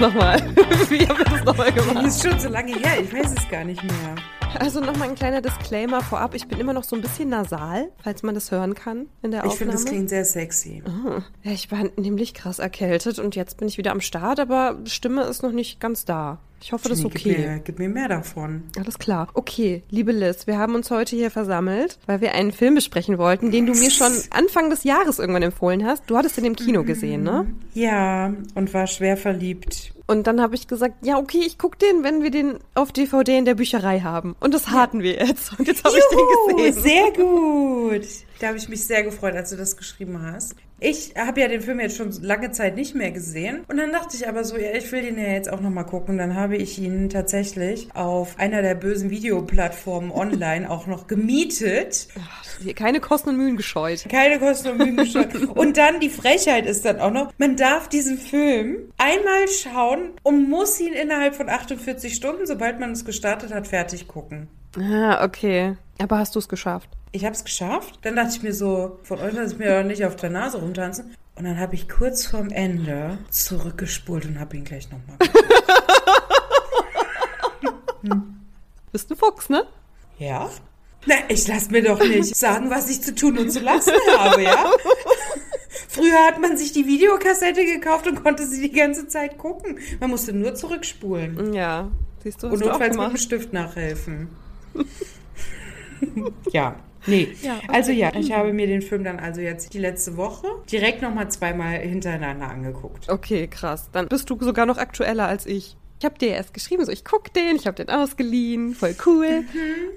das nochmal? Wie haben wir das nochmal gemacht? Das ist schon so lange her, ich weiß es gar nicht mehr. Also nochmal ein kleiner Disclaimer vorab. Ich bin immer noch so ein bisschen nasal, falls man das hören kann in der Ich Aufnahme. finde, das klingt sehr sexy. Ah, Ja, ich war nämlich krass erkältet und jetzt bin ich wieder am Start, aber Stimme ist noch nicht ganz da. Ich hoffe, das ist okay. Gib mir, gib mir mehr davon. Alles klar. Okay, liebe Liz, wir haben uns heute hier versammelt, weil wir einen Film besprechen wollten, den du mir schon Anfang des Jahres irgendwann empfohlen hast. Du hattest den im Kino gesehen, ne? Ja, und war schwer verliebt. Und dann habe ich gesagt, ja, okay, ich guck den, wenn wir den auf DVD in der Bücherei haben. Und das hatten wir jetzt. Und jetzt habe ich den gesehen. sehr gut. Da habe ich mich sehr gefreut, als du das geschrieben hast. Ich habe ja den Film jetzt schon lange Zeit nicht mehr gesehen. Und dann dachte ich aber so, ja, ich will den ja jetzt auch nochmal gucken. Dann habe ich ihn tatsächlich auf einer der bösen Videoplattformen online auch noch gemietet. Keine Kosten und Mühen gescheut. Keine Kosten und Mühen gescheut. Und dann die Frechheit ist dann auch noch, man darf diesen Film einmal schauen und muss ihn innerhalb von 48 Stunden, sobald man es gestartet hat, fertig gucken. Ah, okay. Aber hast du es geschafft? Ich habe es geschafft. Dann dachte ich mir so, von euch lasse ich mir doch nicht auf der Nase rumtanzen. Und dann habe ich kurz vorm Ende zurückgespult und habe ihn gleich nochmal. Bist ein Fuchs, ne? ja? Na, ich lasse mir doch nicht sagen, was ich zu tun und zu lassen habe, ja? Früher hat man sich die Videokassette gekauft und konnte sie die ganze Zeit gucken. Man musste nur zurückspulen. Ja. Siehst du, hast Und du notfalls mit dem. Stift nachhelfen. ja. Nee. Ja, okay. Also ja, ich habe mir den Film dann also jetzt die letzte Woche direkt nochmal zweimal hintereinander angeguckt. Okay, krass. Dann bist du sogar noch aktueller als ich. Ich habe dir erst geschrieben, so ich guck den, ich habe den ausgeliehen, voll cool.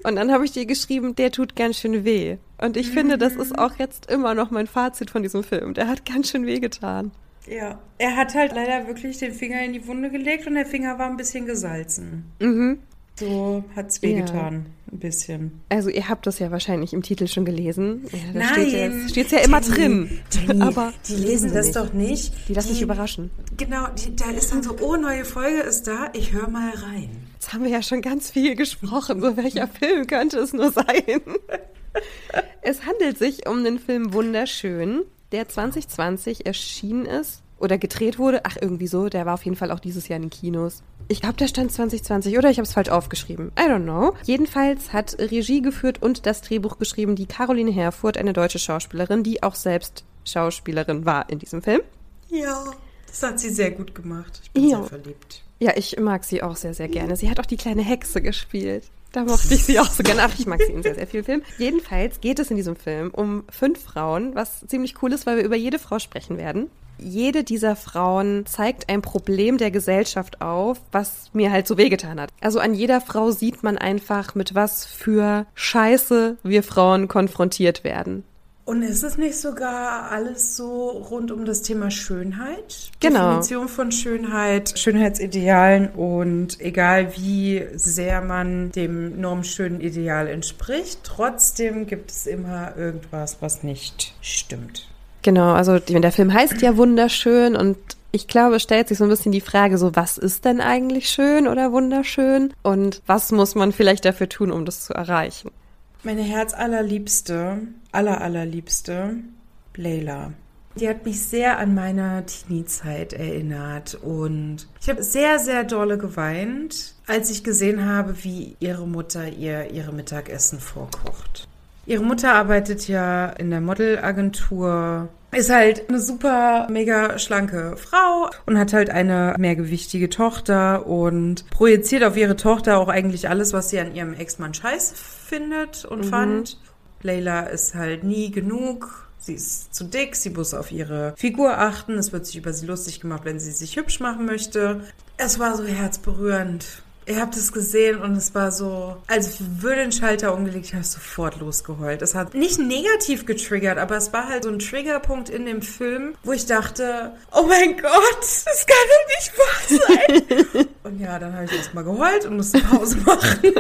Und dann habe ich dir geschrieben, der tut ganz schön weh. Und ich finde, das ist auch jetzt immer noch mein Fazit von diesem Film. Der hat ganz schön weh getan. Ja. Er hat halt leider wirklich den Finger in die Wunde gelegt und der Finger war ein bisschen gesalzen. Mhm. So hat's wehgetan. Ein bisschen. Also ihr habt das ja wahrscheinlich im Titel schon gelesen. Ja, da Nein. steht steht's ja immer Jenny, drin. Jenny, Aber die lesen das nicht. doch nicht. Die lassen sich überraschen. Genau, die, da ist dann so, oh, neue Folge ist da, ich höre mal rein. Jetzt haben wir ja schon ganz viel gesprochen. So welcher Film könnte es nur sein? es handelt sich um den Film Wunderschön, der 2020 erschienen ist oder gedreht wurde. Ach, irgendwie so. Der war auf jeden Fall auch dieses Jahr in den Kinos. Ich glaube, der stand 2020 oder ich habe es falsch aufgeschrieben. I don't know. Jedenfalls hat Regie geführt und das Drehbuch geschrieben die Caroline Herfurth, eine deutsche Schauspielerin, die auch selbst Schauspielerin war in diesem Film. Ja, das hat sie sehr gut gemacht. Ich bin Ja. sehr verliebt. Ja, ich mag sie auch sehr, sehr gerne. Sie hat auch die kleine Hexe gespielt. Da mochte ich sie auch so gerne. Ach, ich mag sie in sehr, sehr vielen Filmen. Jedenfalls geht es in diesem Film um fünf Frauen, was ziemlich cool ist, weil wir über jede Frau sprechen werden. Jede dieser Frauen zeigt ein Problem der Gesellschaft auf, was mir halt so wehgetan hat. Also an jeder Frau sieht man einfach, mit was für Scheiße wir Frauen konfrontiert werden. Und ist es nicht sogar alles so rund um das Thema Schönheit? Genau. Definition von Schönheit, Schönheitsidealen und egal wie sehr man dem normschönen Ideal entspricht, trotzdem gibt es immer irgendwas, was nicht stimmt. Genau, also der Film heißt ja wunderschön und ich glaube, stellt sich so ein bisschen die Frage, so was ist denn eigentlich schön oder wunderschön und was muss man vielleicht dafür tun, um das zu erreichen? Meine herzallerliebste, aller allerliebste, Leila. Die hat mich sehr an meine Teenie-Zeit erinnert und ich habe sehr, sehr dolle geweint, als ich gesehen habe, wie ihre Mutter ihr ihre Mittagessen vorkocht. Ihre Mutter arbeitet ja in der Modelagentur, ist halt eine super mega schlanke Frau und hat halt eine mehrgewichtige Tochter und projiziert auf ihre Tochter auch eigentlich alles, was sie an ihrem Ex-Mann scheiße findet und fand. Leila ist halt nie genug. Sie ist zu dick, sie muss auf ihre Figur achten. Es wird sich über sie lustig gemacht, wenn sie sich hübsch machen möchte. Es war so herzberührend. Ihr habt es gesehen und es war so, als würde ein Schalter umgelegt, ich habe sofort losgeheult. Es hat nicht negativ getriggert, aber es war halt so ein Triggerpunkt in dem Film, wo ich dachte, oh mein Gott, das kann doch nicht wahr sein. und ja, dann habe ich erstmal geheult und musste Pause machen.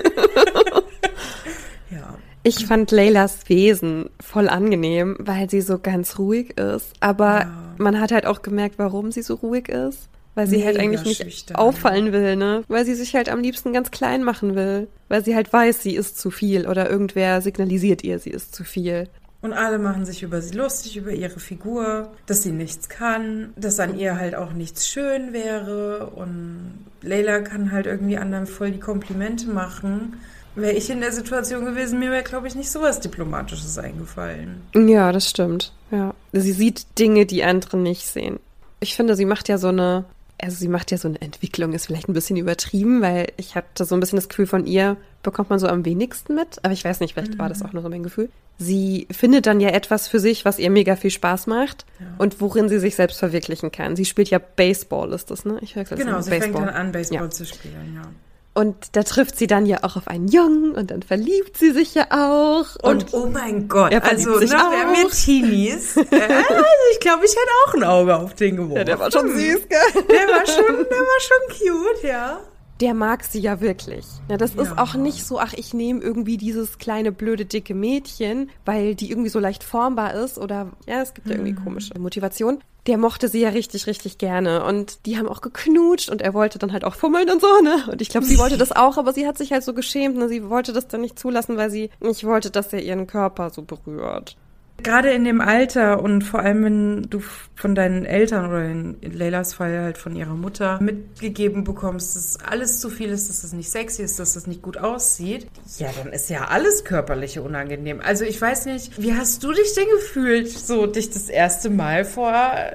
ja. Ich fand Leylas Wesen voll angenehm, weil sie so ganz ruhig ist, aber Ja. man hat halt auch gemerkt, warum sie so ruhig ist. Weil sie halt eigentlich nicht schüchtern. auffallen will, ne? Weil sie sich halt am liebsten ganz klein machen will. Weil sie halt weiß, sie ist zu viel oder irgendwer signalisiert ihr, sie ist zu viel. Und alle machen sich über sie lustig, über ihre Figur, dass sie nichts kann, dass an ihr halt auch nichts schön wäre. Und Leila kann halt irgendwie anderen voll die Komplimente machen. Wäre ich in der Situation gewesen, mir wäre, glaube ich, nicht sowas Diplomatisches eingefallen. Ja, das stimmt. Ja. Sie sieht Dinge, die andere nicht sehen. Ich finde, sie macht ja so eine, also sie macht ja so eine Entwicklung, ist vielleicht ein bisschen übertrieben, weil ich hatte so ein bisschen das Gefühl von ihr, bekommt man so am wenigsten mit. Aber ich weiß nicht, vielleicht mhm. war das auch nur so mein Gefühl. Sie findet dann ja etwas für sich, was ihr mega viel Spaß macht ja. und worin sie sich selbst verwirklichen kann. Sie spielt ja Baseball, ist das, ne? Ich höre Genau, sie Baseball. fängt dann an, Baseball ja. zu spielen, ja. Und da trifft sie dann ja auch auf einen Jungen und dann verliebt sie sich ja auch. Und, und oh mein Gott, also sich ne, wer mit Teenies, äh, also ich glaube, ich hätte auch ein Auge auf den geworfen. Ja, der war schon süß, gell? Der war schon, der war schon cute, ja der mag sie ja wirklich. Ja, das ja. ist auch nicht so, ach, ich nehme irgendwie dieses kleine, blöde, dicke Mädchen, weil die irgendwie so leicht formbar ist oder, ja, es gibt ja irgendwie mhm. komische Motivation. Der mochte sie ja richtig, richtig gerne und die haben auch geknutscht und er wollte dann halt auch fummeln und so, ne? Und ich glaube, sie wollte das auch, aber sie hat sich halt so geschämt, ne? Sie wollte das dann nicht zulassen, weil sie nicht wollte, dass er ihren Körper so berührt. Gerade in dem Alter und vor allem, wenn du von deinen Eltern oder in Leylas Fall halt von ihrer Mutter mitgegeben bekommst, dass alles zu viel ist, dass das nicht sexy ist, dass das nicht gut aussieht, ja, dann ist ja alles körperliche unangenehm. Also ich weiß nicht, wie hast du dich denn gefühlt, so dich das erste Mal vor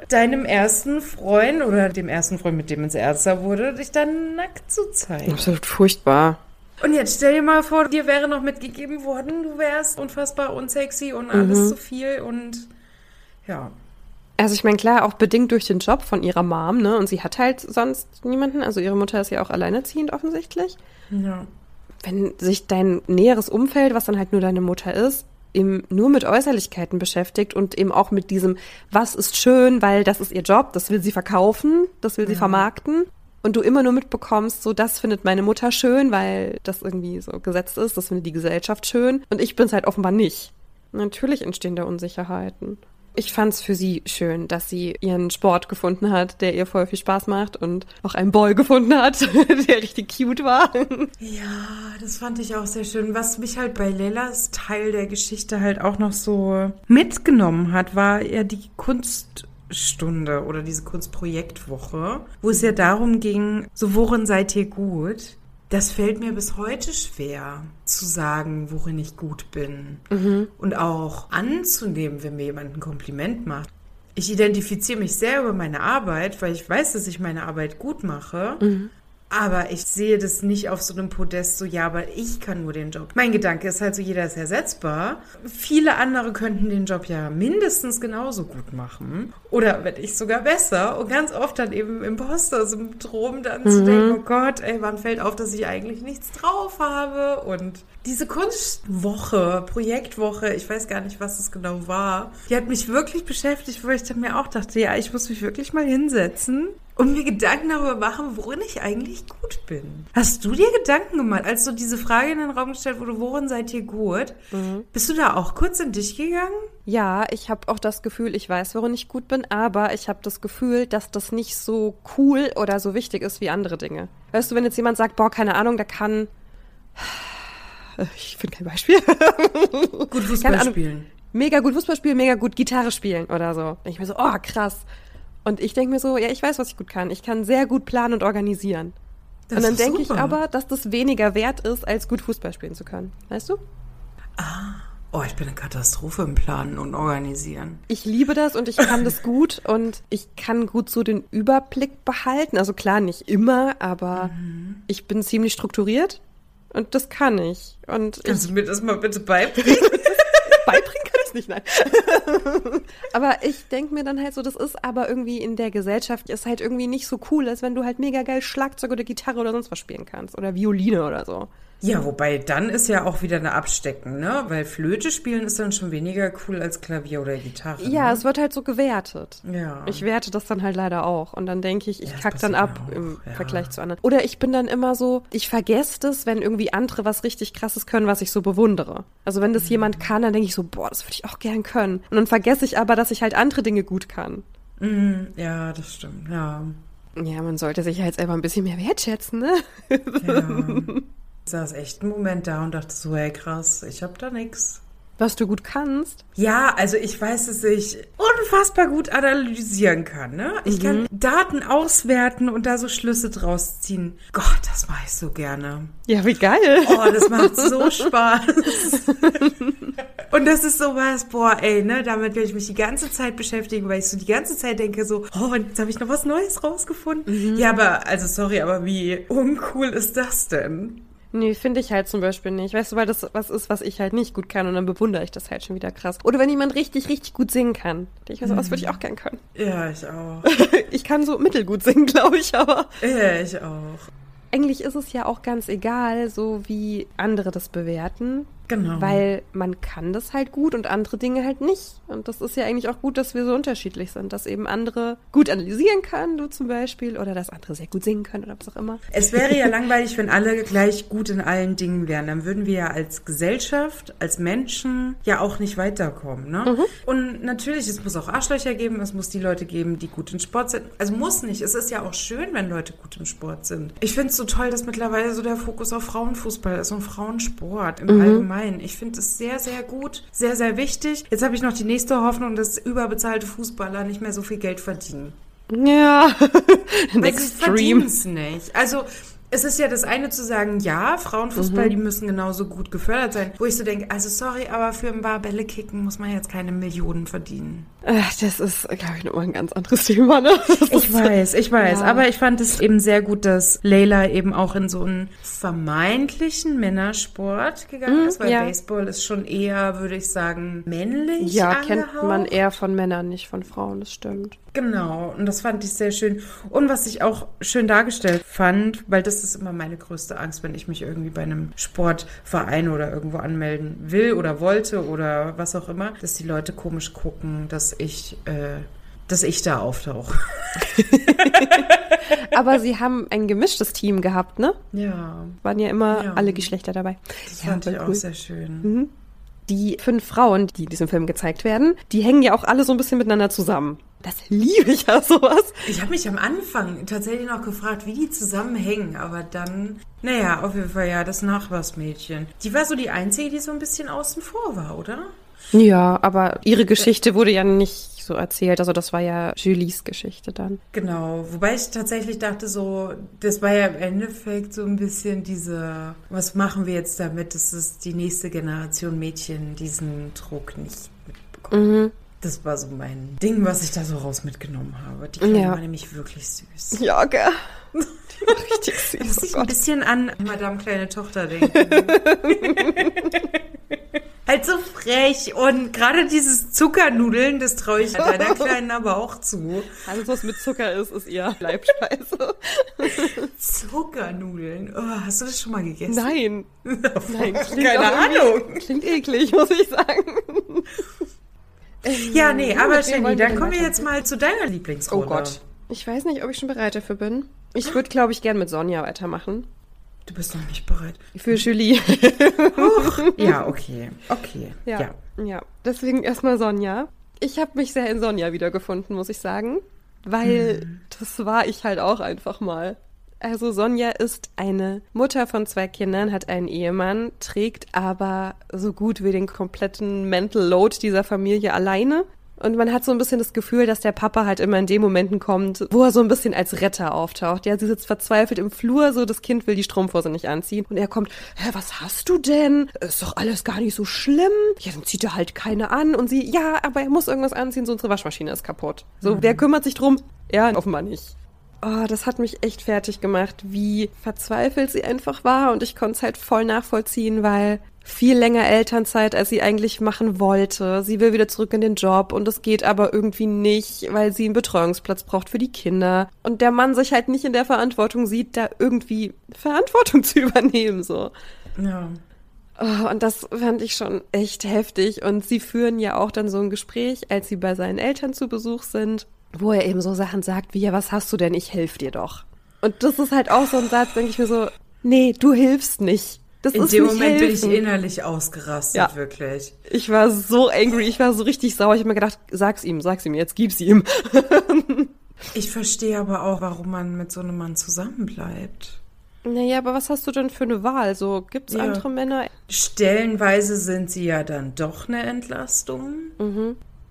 deinem ersten Freund oder dem ersten Freund, mit dem es ernster wurde, dich dann nackt zu zeigen? Absolut furchtbar. Und jetzt stell dir mal vor, dir wäre noch mitgegeben worden, du wärst unfassbar unsexy und alles mhm. zu viel und ja. Also ich meine, klar, auch bedingt durch den Job von ihrer Mom, ne? Und sie hat halt sonst niemanden. Also ihre Mutter ist ja auch alleinerziehend offensichtlich. Ja. Wenn sich dein näheres Umfeld, was dann halt nur deine Mutter ist, eben nur mit Äußerlichkeiten beschäftigt und eben auch mit diesem, was ist schön, weil das ist ihr Job, das will sie verkaufen, das will sie ja. vermarkten und du immer nur mitbekommst, so das findet meine Mutter schön, weil das irgendwie so gesetzt ist, das findet die Gesellschaft schön und ich bin es halt offenbar nicht. Natürlich entstehen da Unsicherheiten. Ich fand es für sie schön, dass sie ihren Sport gefunden hat, der ihr voll viel Spaß macht und auch einen Boy gefunden hat, der richtig cute war. Ja, das fand ich auch sehr schön. Was mich halt bei Lelas Teil der Geschichte halt auch noch so mitgenommen hat, war ja die Kunst Stunde oder diese Kunstprojektwoche, wo es ja darum ging, so worin seid ihr gut? Das fällt mir bis heute schwer zu sagen, worin ich gut bin. Mhm. Und auch anzunehmen, wenn mir jemand ein Kompliment macht. Ich identifiziere mich sehr über meine Arbeit, weil ich weiß, dass ich meine Arbeit gut mache. Mhm. Aber ich sehe das nicht auf so einem Podest, so ja, aber ich kann nur den Job. Mein Gedanke ist halt so, jeder ist ersetzbar. Viele andere könnten den Job ja mindestens genauso gut machen. Oder wenn nicht sogar besser. Und ganz oft dann eben Imposter-Syndrom dann mhm. zu denken, oh Gott, ey, wann fällt auf, dass ich eigentlich nichts drauf habe? Und diese Kunstwoche, Projektwoche, ich weiß gar nicht, was es genau war, die hat mich wirklich beschäftigt, wo ich dann mir auch dachte, ja, ich muss mich wirklich mal hinsetzen und mir Gedanken darüber machen, worin ich eigentlich gut bin. Hast du dir Gedanken gemacht, als du diese Frage in den Raum gestellt wurde, worin seid ihr gut? Mhm. Bist du da auch kurz in dich gegangen? Ja, ich habe auch das Gefühl, ich weiß, worin ich gut bin, aber ich habe das Gefühl, dass das nicht so cool oder so wichtig ist wie andere Dinge. Weißt du, wenn jetzt jemand sagt, boah, keine Ahnung, der kann ich finde kein Beispiel. gut Fußball spielen. Mega gut Fußball spielen, mega gut Gitarre spielen oder so. Und ich mir so, oh krass. Und ich denke mir so, ja, ich weiß, was ich gut kann. Ich kann sehr gut planen und organisieren. Das und dann denke ich aber, dass das weniger wert ist, als gut Fußball spielen zu können. Weißt du? Ah. Oh, ich bin eine Katastrophe im Planen und Organisieren. Ich liebe das und ich kann das gut und ich kann gut so den Überblick behalten. Also klar, nicht immer, aber mhm. ich bin ziemlich strukturiert und das kann ich. Und Kannst ich, du mir das mal bitte beibringen? beibringen nicht, nein. aber ich denke mir dann halt so, das ist aber irgendwie in der Gesellschaft ist halt irgendwie nicht so cool, als wenn du halt mega geil Schlagzeug oder Gitarre oder sonst was spielen kannst. Oder Violine oder so. Ja, wobei dann ist ja auch wieder eine Abstecken, ne? Weil Flöte spielen ist dann schon weniger cool als Klavier oder Gitarre. Ja, ne? es wird halt so gewertet. Ja. Ich werte das dann halt leider auch. Und dann denke ich, ich ja, kack dann ab im ja. Vergleich zu anderen. Oder ich bin dann immer so, ich vergesse das, wenn irgendwie andere was richtig krasses können, was ich so bewundere. Also wenn das mhm. jemand kann, dann denke ich so, boah, das würde ich auch gern können. Und dann vergesse ich aber, dass ich halt andere Dinge gut kann. Mhm. Ja, das stimmt, ja. Ja, man sollte sich halt selber ein bisschen mehr wertschätzen, ne? Ja. Ich saß echt einen Moment da und dachte so, hey krass, ich hab da nix. Was du gut kannst. Ja, also ich weiß, dass ich unfassbar gut analysieren kann. Ne? Ich kann Mhm. Daten auswerten und da so Schlüsse draus ziehen. Gott, das mache ich so gerne. Ja, wie geil. Oh, das macht so Spaß. Und das ist so was, boah, ey, ne, damit werde ich mich die ganze Zeit beschäftigen, weil ich so die ganze Zeit denke so, oh, und jetzt habe ich noch was Neues rausgefunden. Ja, aber, also sorry, aber wie uncool ist das denn? Nee, finde ich halt zum Beispiel nicht. Weißt du, weil das was ist, was ich halt nicht gut kann und dann bewundere ich das halt schon wieder krass. Oder wenn jemand richtig, richtig gut singen kann. Ich mir so, was würde ich auch gern können. Ja, ich auch. Ich kann so mittelgut singen, glaube ich, aber Ja, ich auch. eigentlich ist es ja auch ganz egal, so wie andere das bewerten. Genau. Weil man kann das halt gut und andere Dinge halt nicht. Und das ist ja eigentlich auch gut, dass wir so unterschiedlich sind. Dass eben andere gut analysieren können, du zum Beispiel, oder dass andere sehr gut singen können oder was auch immer. Es wäre ja langweilig, wenn alle gleich gut in allen Dingen wären. Dann würden wir ja als Gesellschaft, als Menschen ja auch nicht weiterkommen. Ne? Und natürlich, es muss auch Arschlöcher geben, es muss die Leute geben, die gut im Sport sind. Also muss nicht. Es ist ja auch schön, wenn Leute gut im Sport sind. Ich finde es so toll, dass mittlerweile so der Fokus auf Frauenfußball ist und Frauensport im Allgemeinen. Ich finde es sehr, sehr gut, sehr, sehr wichtig. Jetzt habe ich noch die nächste Hoffnung, dass überbezahlte Fußballer nicht mehr so viel Geld verdienen. Ja, verdienen es nicht. Also es ist ja das eine zu sagen, ja, Mhm. Frauenfußball, die müssen genauso gut gefördert sein. Wo ich so denke, also sorry, aber für ein paar Bälle kicken muss man jetzt keine Millionen verdienen. Ach, das ist, glaube ich, nochmal ein ganz anderes Thema, ne? Ich weiß, ich weiß. Ja. Aber ich fand es eben sehr gut, dass Leila eben auch in so einen vermeintlichen Männersport gegangen ist, weil Mhm, ja. Baseball ist schon eher, würde ich sagen, männlich Ja, kennt angehaucht. man eher von Männern, nicht von Frauen, das stimmt. Genau, und das fand ich sehr schön. Und was ich auch schön dargestellt fand, weil das ist immer meine größte Angst, wenn ich mich irgendwie bei einem Sportverein oder irgendwo anmelden will oder wollte oder was auch immer, dass die Leute komisch gucken, dass ich, äh, dass ich da auftauche. Aber sie haben ein gemischtes Team gehabt, ne? Ja, Waren ja immer Ja. alle Geschlechter dabei. das Ja, fand ich auch cool. sehr schön. Mhm. Die fünf Frauen, die in diesem Film gezeigt werden, die hängen ja auch alle so ein bisschen miteinander zusammen. Das liebe ich ja sowas. Ich habe mich am Anfang tatsächlich noch gefragt, wie die zusammenhängen, aber dann, naja, auf jeden Fall ja, das Nachbarsmädchen. Die war so die Einzige, die so ein bisschen außen vor war, oder? Ja, aber ihre Geschichte wurde ja nicht so erzählt. Also das war ja Julies Geschichte dann. Genau, wobei ich tatsächlich dachte so, das war ja im Endeffekt so ein bisschen diese, was machen wir jetzt damit, dass es die nächste Generation Mädchen diesen Druck nicht mitbekommt. Mhm. Das war so mein Ding, was ich da so raus mitgenommen habe. Die Kleine Ja. war nämlich wirklich süß. Ja, gell. Die war richtig Da muss süß. ich Oh ein bisschen an Madame kleine Tochter denken. halt so frech und gerade dieses Zuckernudeln, das traue ich deiner Kleinen aber auch zu. Alles, was mit Zucker ist, ist ihr Leibspeise. Zuckernudeln. Oh, hast du das schon mal gegessen? Nein. Nein, Keine Ahnung. Klingt eklig, muss ich sagen. Ja, nee, Ja, aber Jenny, dann kommen wir jetzt mal zu deiner Oh Lieblingsrolle. Gott. Ich weiß nicht, ob ich schon bereit dafür bin. Ich würde, glaube ich, gern mit Sonja weitermachen. Du bist noch nicht bereit. Für Julie. Ja, okay. Okay. Ja. Ja. Ja. Deswegen erstmal Sonja. Ich habe mich sehr in Sonja wiedergefunden, muss ich sagen. Weil Hm. das war ich halt auch einfach mal. Also Sonja ist eine Mutter von zwei Kindern, hat einen Ehemann, trägt aber so gut wie den kompletten Mental Load dieser Familie alleine. Und man hat so ein bisschen das Gefühl, dass der Papa halt immer in den Momenten kommt, wo er so ein bisschen als Retter auftaucht. Ja, sie sitzt verzweifelt im Flur, so das Kind will die Strumpfhose nicht anziehen. Und er kommt, hä, was hast du denn? Ist doch alles gar nicht so schlimm. Ja, dann zieht er halt keine an. Und sie, ja, aber er muss irgendwas anziehen, so unsere Waschmaschine ist kaputt. So, wer kümmert sich drum? Er, offenbar nicht. Oh, das hat mich echt fertig gemacht, wie verzweifelt sie einfach war. Und ich konnte es halt voll nachvollziehen, weil viel länger Elternzeit, als sie eigentlich machen wollte. Sie will wieder zurück in den Job und es geht aber irgendwie nicht, weil sie einen Betreuungsplatz braucht für die Kinder. Und der Mann sich halt nicht in der Verantwortung sieht, da irgendwie Verantwortung zu übernehmen, so. Ja. Oh, und das fand ich schon echt heftig. Und sie führen ja auch dann so ein Gespräch, als sie bei seinen Eltern zu Besuch sind, wo er eben so Sachen sagt wie, ja, was hast du denn? Ich helf dir doch. Und das ist halt auch so ein Satz, denke ich mir so, nee, du hilfst nicht. Das In ist dem Moment bin ich helfen. innerlich ausgerastet, Ja. wirklich. Ich war so angry, ich war so richtig sauer. Ich habe mir gedacht, sag's ihm, sag's ihm, jetzt gib's ihm. Ich verstehe aber auch, warum man mit so einem Mann zusammenbleibt. Naja, aber was hast du denn für eine Wahl? So, gibt es Ja. andere Männer? Stellenweise sind sie ja dann doch eine Entlastung.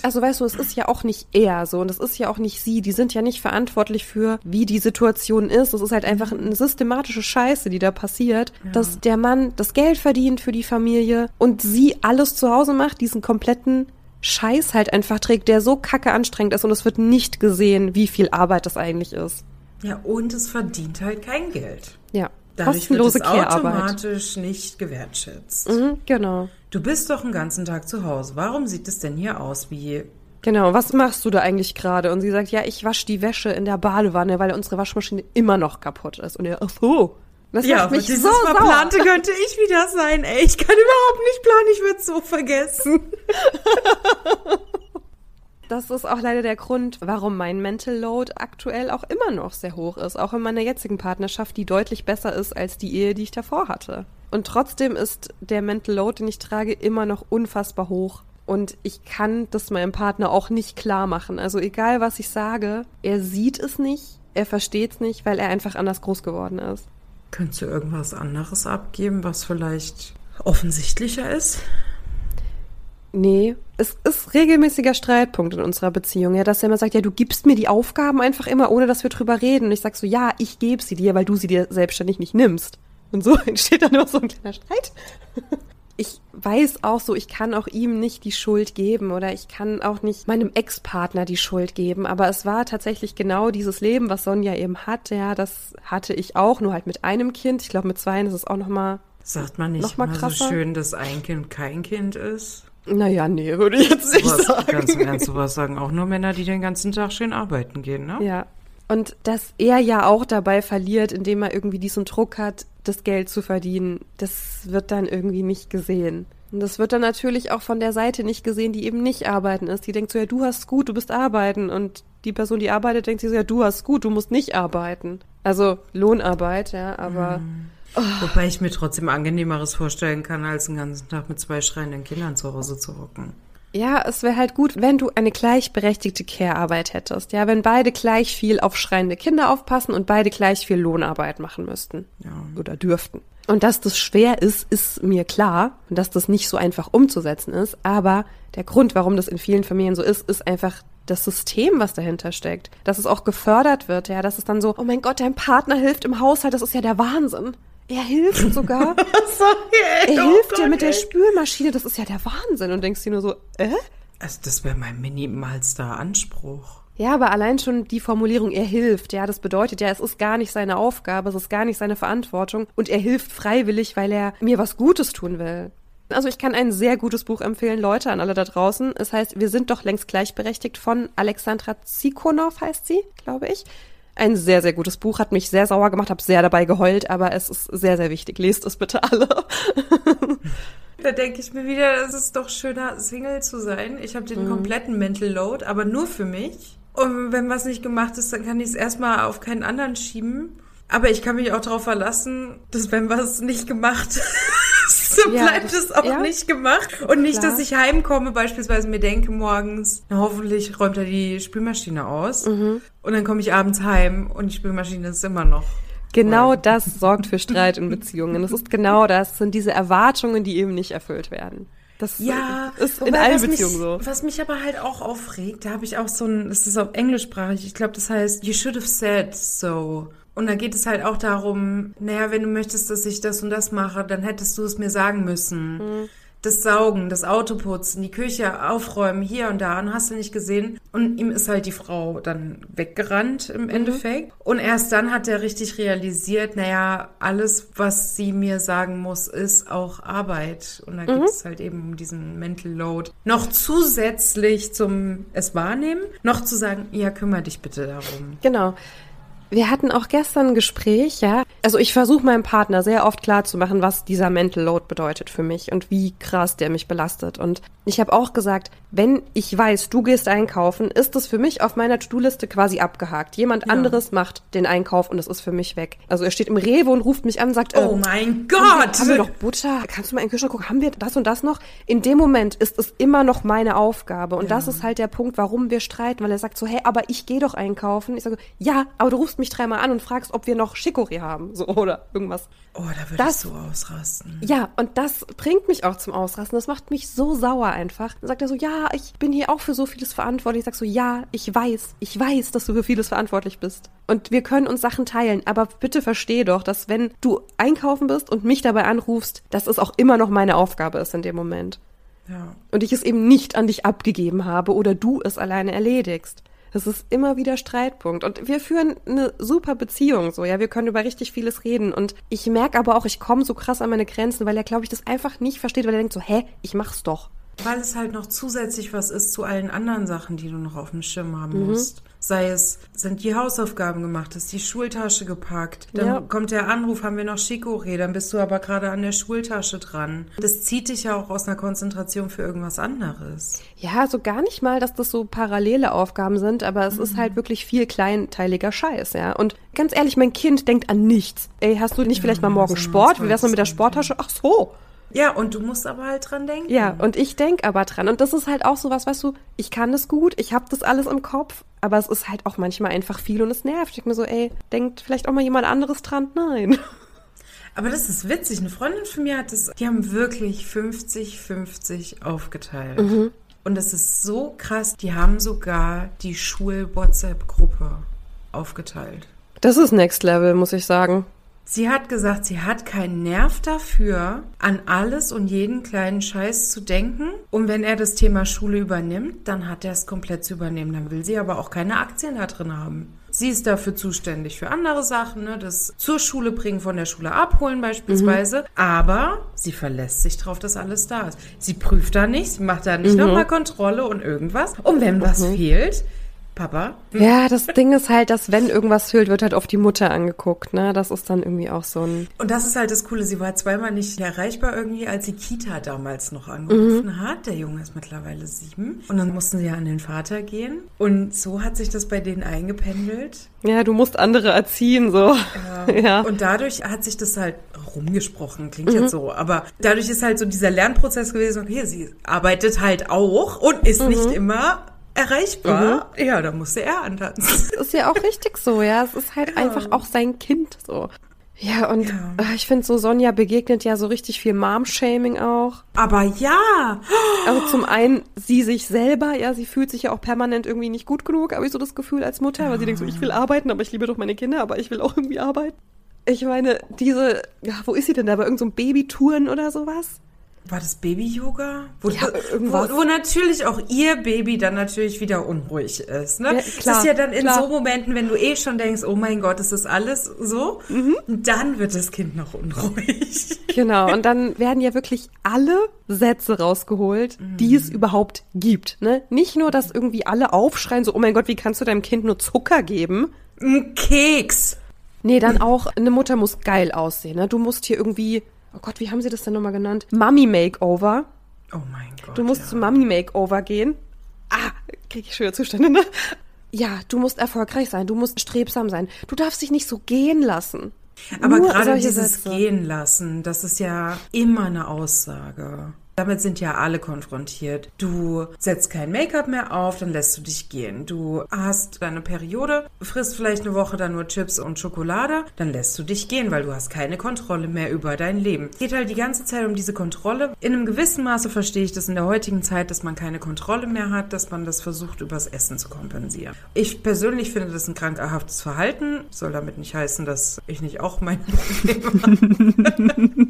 Also weißt du, es ist ja auch nicht er so und es ist ja auch nicht sie. Die sind ja nicht verantwortlich für, wie die Situation ist. Es ist halt einfach eine systematische Scheiße, die da passiert, dass der Mann das Geld verdient für die Familie und sie alles zu Hause macht, diesen kompletten Scheiß halt einfach trägt, der so kacke anstrengend ist und es wird nicht gesehen, wie viel Arbeit das eigentlich ist. Ja, und es verdient halt kein Geld. Ja. Dadurch wird Kostenlose es Care-Arbeit. automatisch nicht gewertschätzt. Mhm, genau. Du bist doch den ganzen Tag zu Hause. Warum sieht es denn hier aus wie... Genau, was machst du da eigentlich gerade? Und sie sagt, ja, ich wasche die Wäsche in der Badewanne, weil unsere Waschmaschine immer noch kaputt ist. Und er, ach so. Das ja, macht mich dieses so sauer. Verplante könnte ich wieder sein. Ey, ich kann überhaupt nicht planen, ich würde so vergessen. Das ist auch leider der Grund, warum mein Mental Load aktuell auch immer noch sehr hoch ist. Auch in meiner jetzigen Partnerschaft, die deutlich besser ist als die Ehe, die ich davor hatte. Und trotzdem ist der Mental Load, den ich trage, immer noch unfassbar hoch. Und ich kann das meinem Partner auch nicht klar machen. Also egal, was ich sage, er sieht es nicht, er versteht es nicht, weil er einfach anders groß geworden ist. Könntest du irgendwas anderes abgeben, was vielleicht offensichtlicher ist? Nee, es ist regelmäßiger Streitpunkt in unserer Beziehung, ja, dass er immer sagt, ja, du gibst mir die Aufgaben einfach immer, ohne dass wir drüber reden. Und ich sag so, ja, ich gebe sie dir, weil du sie dir selbstständig nicht nimmst. Und so entsteht dann immer so ein kleiner Streit. Ich weiß auch so, ich kann auch ihm nicht die Schuld geben oder ich kann auch nicht meinem Ex-Partner die Schuld geben. Aber es war tatsächlich genau dieses Leben, was Sonja eben hat. Ja, das hatte ich auch, nur halt mit einem Kind. Ich glaube, mit zweien ist es auch noch mal Sagt man nicht Noch mal immer so krasser? schön, dass ein Kind kein Kind ist? Naja, nee, würde ich jetzt nicht Sowas, sagen. ganz im Ernst, sowas sagen auch nur Männer, die den ganzen Tag schön arbeiten gehen, ne? Ja. Und dass er ja auch dabei verliert, indem er irgendwie diesen Druck hat, das Geld zu verdienen, das wird dann irgendwie nicht gesehen. Und das wird dann natürlich auch von der Seite nicht gesehen, die eben nicht arbeiten ist. Die denkt so, ja, du hast gut, du bist arbeiten. Und die Person, die arbeitet, denkt sich so, ja, du hast gut, du musst nicht arbeiten. Also Lohnarbeit, ja, aber Wobei ich mir trotzdem angenehmeres vorstellen kann, als den ganzen Tag mit zwei schreienden Kindern zu Hause zu hocken. Ja, es wäre halt gut, wenn du eine gleichberechtigte Care-Arbeit hättest. Ja, wenn beide gleich viel auf schreiende Kinder aufpassen und beide gleich viel Lohnarbeit machen müssten. Ja. Oder dürften. Und dass das schwer ist, ist mir klar. Und dass das nicht so einfach umzusetzen ist. Aber der Grund, warum das in vielen Familien so ist, ist einfach das System, was dahinter steckt. Dass es auch gefördert wird, ja. Dass es dann so, oh mein Gott, dein Partner hilft im Haushalt, das ist ja der Wahnsinn. Er hilft sogar. Sorry, er hilft dir mit der Spülmaschine, das ist ja der Wahnsinn. Und denkst dir nur so, äh? Also das wäre mein minimalster Anspruch. Ja, aber allein schon die Formulierung, er hilft, ja, das bedeutet ja, es ist gar nicht seine Aufgabe, es ist gar nicht seine Verantwortung und er hilft freiwillig, weil er mir was Gutes tun will. Also ich kann ein sehr gutes Buch empfehlen, Leute, an alle da draußen. Es heißt, wir sind doch längst gleichberechtigt von Alexandra Zikonov heißt sie, glaube ich. Ein sehr, sehr gutes Buch, hat mich sehr sauer gemacht, habe sehr dabei geheult, aber es ist sehr, sehr wichtig. Lest es bitte alle. Da denke ich mir wieder, es ist doch schöner, Single zu sein. Ich habe den kompletten Mental Load, aber nur für mich. Und wenn was nicht gemacht ist, dann kann ich es erstmal auf keinen anderen schieben. Aber ich kann mich auch darauf verlassen, dass wenn was nicht gemacht dann Ja, bleibt es auch ja. nicht gemacht. Und nicht, Klar. dass ich heimkomme, beispielsweise mir denke morgens, na, hoffentlich räumt er die Spülmaschine aus. Mhm. Und dann komme ich abends heim und die Spülmaschine ist immer noch. Genau das sorgt für Streit in Beziehungen. Das ist genau das, das sind diese Erwartungen, die eben nicht erfüllt werden. Das Ja, ist in allen Beziehungen mich, so. Was mich aber halt auch aufregt, da habe ich auch so ein, das ist auf englischsprachig, ich glaube, das heißt, you should have said so. Und da geht es halt auch darum, naja, wenn du möchtest, dass ich das und das mache, dann hättest du es mir sagen müssen. Mhm. Das Saugen, das Autoputzen, die Küche aufräumen, hier und da, und hast du nicht gesehen. Und ihm ist halt die Frau dann weggerannt Mhm. im Endeffekt. Und erst dann hat er richtig realisiert, naja, alles, was sie mir sagen muss, ist auch Arbeit. Und da Mhm. geht es halt eben um diesen Mental Load. Noch zusätzlich zum es wahrnehmen, noch zu sagen, ja, kümmere dich bitte darum. Genau. Wir hatten auch gestern ein Gespräch, ja. Also ich versuche meinem Partner sehr oft klarzumachen, was dieser Mental Load bedeutet für mich und wie krass der mich belastet. Und Ich habe auch gesagt, wenn ich weiß, du gehst einkaufen, ist das für mich auf meiner To-Do-Liste quasi abgehakt. Jemand Ja. anderes macht den Einkauf und es ist für mich weg. Also er steht im Rewe und ruft mich an und sagt, Oh äh, mein Gott! haben wir noch Butter? Kannst du mal in den Kühlschrank gucken? Haben wir das und das noch? In dem Moment ist es immer noch meine Aufgabe. Und das ist halt der Punkt, warum wir streiten, weil er sagt so, hey, aber ich gehe doch einkaufen. Ich sage, ja, aber du rufst mich dreimal an und fragst, ob wir noch Chicorée haben. So, oder irgendwas. oh, da würde ich Das- so ausrasten. Ja, und das bringt mich auch zum Ausrasten. Das macht mich so sauer einfach. Dann sagt er so, ja, ich bin hier auch für so vieles verantwortlich. Ich sag so, ja, ich weiß, ich weiß, dass du für vieles verantwortlich bist. Und wir können uns Sachen teilen. Aber bitte versteh doch, dass wenn du einkaufen bist und mich dabei anrufst, dass es auch immer noch meine Aufgabe ist in dem Moment. Ja. Und ich es eben nicht an dich abgegeben habe oder du es alleine erledigst. Das ist immer wieder Streitpunkt. Und wir führen eine super Beziehung, so, ja. Wir können über richtig vieles reden. Und ich merke aber auch, ich komme so krass an meine Grenzen, weil er, glaube ich, das einfach nicht versteht, weil er denkt so, hä, ich mach's doch. Weil es halt noch zusätzlich was ist zu allen anderen Sachen, die du noch auf dem Schirm haben Mhm. musst. Sei es, sind die Hausaufgaben gemacht, ist die Schultasche gepackt, dann Ja. kommt der Anruf, haben wir noch Chicorée, dann bist du aber gerade an der Schultasche dran. Das zieht dich ja auch aus einer Konzentration für irgendwas anderes. Ja, so gar nicht mal, dass das so parallele Aufgaben sind, aber es ist halt wirklich viel kleinteiliger Scheiß, ja. Und ganz ehrlich, mein Kind denkt an nichts. Ey, hast du nicht vielleicht mal morgen Sport? Wie wär's mal mit der Sporttasche? Ach so. Ja, und du musst aber halt dran denken. Ja, und ich denk aber dran. Und das ist halt auch so was, weißt du, ich kann das gut, ich habe das alles im Kopf, aber es ist halt auch manchmal einfach viel und es nervt. Ich denk mir so, ey, denkt vielleicht auch mal jemand anderes dran? Nein. Aber das ist witzig. Eine Freundin von mir hat das, die haben wirklich 50-50 aufgeteilt. Mhm. Und das ist so krass. Die haben sogar die Schul-WhatsApp-Gruppe aufgeteilt. Das ist Next Level, muss ich sagen. Sie hat gesagt, sie hat keinen Nerv dafür, an alles und jeden kleinen Scheiß zu denken. Und wenn er das Thema Schule übernimmt, dann hat er es komplett zu übernehmen. Dann will sie aber auch keine Aktien da drin haben. Sie ist dafür zuständig für andere Sachen, ne? das zur Schule bringen, von der Schule abholen beispielsweise. Aber sie verlässt sich drauf, dass alles da ist. Sie prüft da nicht, sie macht da nicht nochmal Kontrolle und irgendwas. Und wenn was fehlt, Papa, Ja, das Ding ist halt, dass wenn irgendwas fehlt, wird halt auf die Mutter angeguckt, ne? Das ist dann irgendwie auch so ein. Und das ist halt das Coole. Sie war zweimal nicht erreichbar irgendwie, als die Kita damals noch angerufen hat. Der Junge ist mittlerweile sieben. Und dann mussten sie ja an den Vater gehen. Und so hat sich das bei denen eingependelt. Ja, du musst andere erziehen, so. Ja. Und dadurch hat sich das halt rumgesprochen, klingt jetzt so. Aber dadurch ist halt so dieser Lernprozess gewesen, okay, sie arbeitet halt auch und ist nicht immer erreichbar. Ja, da musste er antanzen. ist ja auch richtig so, ja. Es ist halt einfach auch sein Kind so. Ja, und Ja. äh, ich finde so, Sonja begegnet ja so richtig viel Mom-Shaming auch. Aber ja, Also zum einen sie sich selber, ja, sie fühlt sich ja auch permanent irgendwie nicht gut genug, habe ich so das Gefühl als Mutter, weil sie denkt so, ich will arbeiten, aber ich liebe doch meine Kinder, aber ich will auch irgendwie arbeiten. Ich meine, diese, ja, wo ist sie denn da? Bei irgendeinem so Babytouren oder sowas? War das Baby-Yoga? Wo, Ja, wo, wo natürlich auch ihr Baby dann natürlich wieder unruhig ist. Ne? Ja, das klar, ist ja dann in klar. so Momenten, wenn du eh schon denkst, oh mein Gott, ist das alles so? Mhm. Dann wird das Kind noch unruhig. Genau, und dann werden ja wirklich alle Sätze rausgeholt, die es überhaupt gibt. Ne? Nicht nur, dass irgendwie alle aufschreien, so, oh mein Gott, wie kannst du deinem Kind nur Zucker geben? Ein Keks. Nee, dann auch, eine Mutter muss geil aussehen. Ne? Du musst hier irgendwie, oh Gott, wie haben sie das denn nochmal genannt? Mummy Makeover. Oh mein Gott. Du musst ja. zum Mummy Makeover gehen. Ah, krieg ich schöne Zustände, ne? Ja, du musst erfolgreich sein, du musst strebsam sein. Du darfst dich nicht so gehen lassen. Aber Nur gerade dieses Sätze. Gehen lassen, das ist ja immer eine Aussage. Damit sind ja alle konfrontiert. Du setzt kein Make-up mehr auf, dann lässt du dich gehen. Du hast deine Periode, frisst vielleicht eine Woche dann nur Chips und Schokolade, dann lässt du dich gehen, weil du hast keine Kontrolle mehr über dein Leben. Es geht halt die ganze Zeit um diese Kontrolle. In einem gewissen Maße verstehe ich das in der heutigen Zeit, dass man keine Kontrolle mehr hat, dass man das versucht, übers Essen zu kompensieren. Ich persönlich finde das ein krankhaftes Verhalten. Soll damit nicht heißen, dass ich nicht auch mein Problem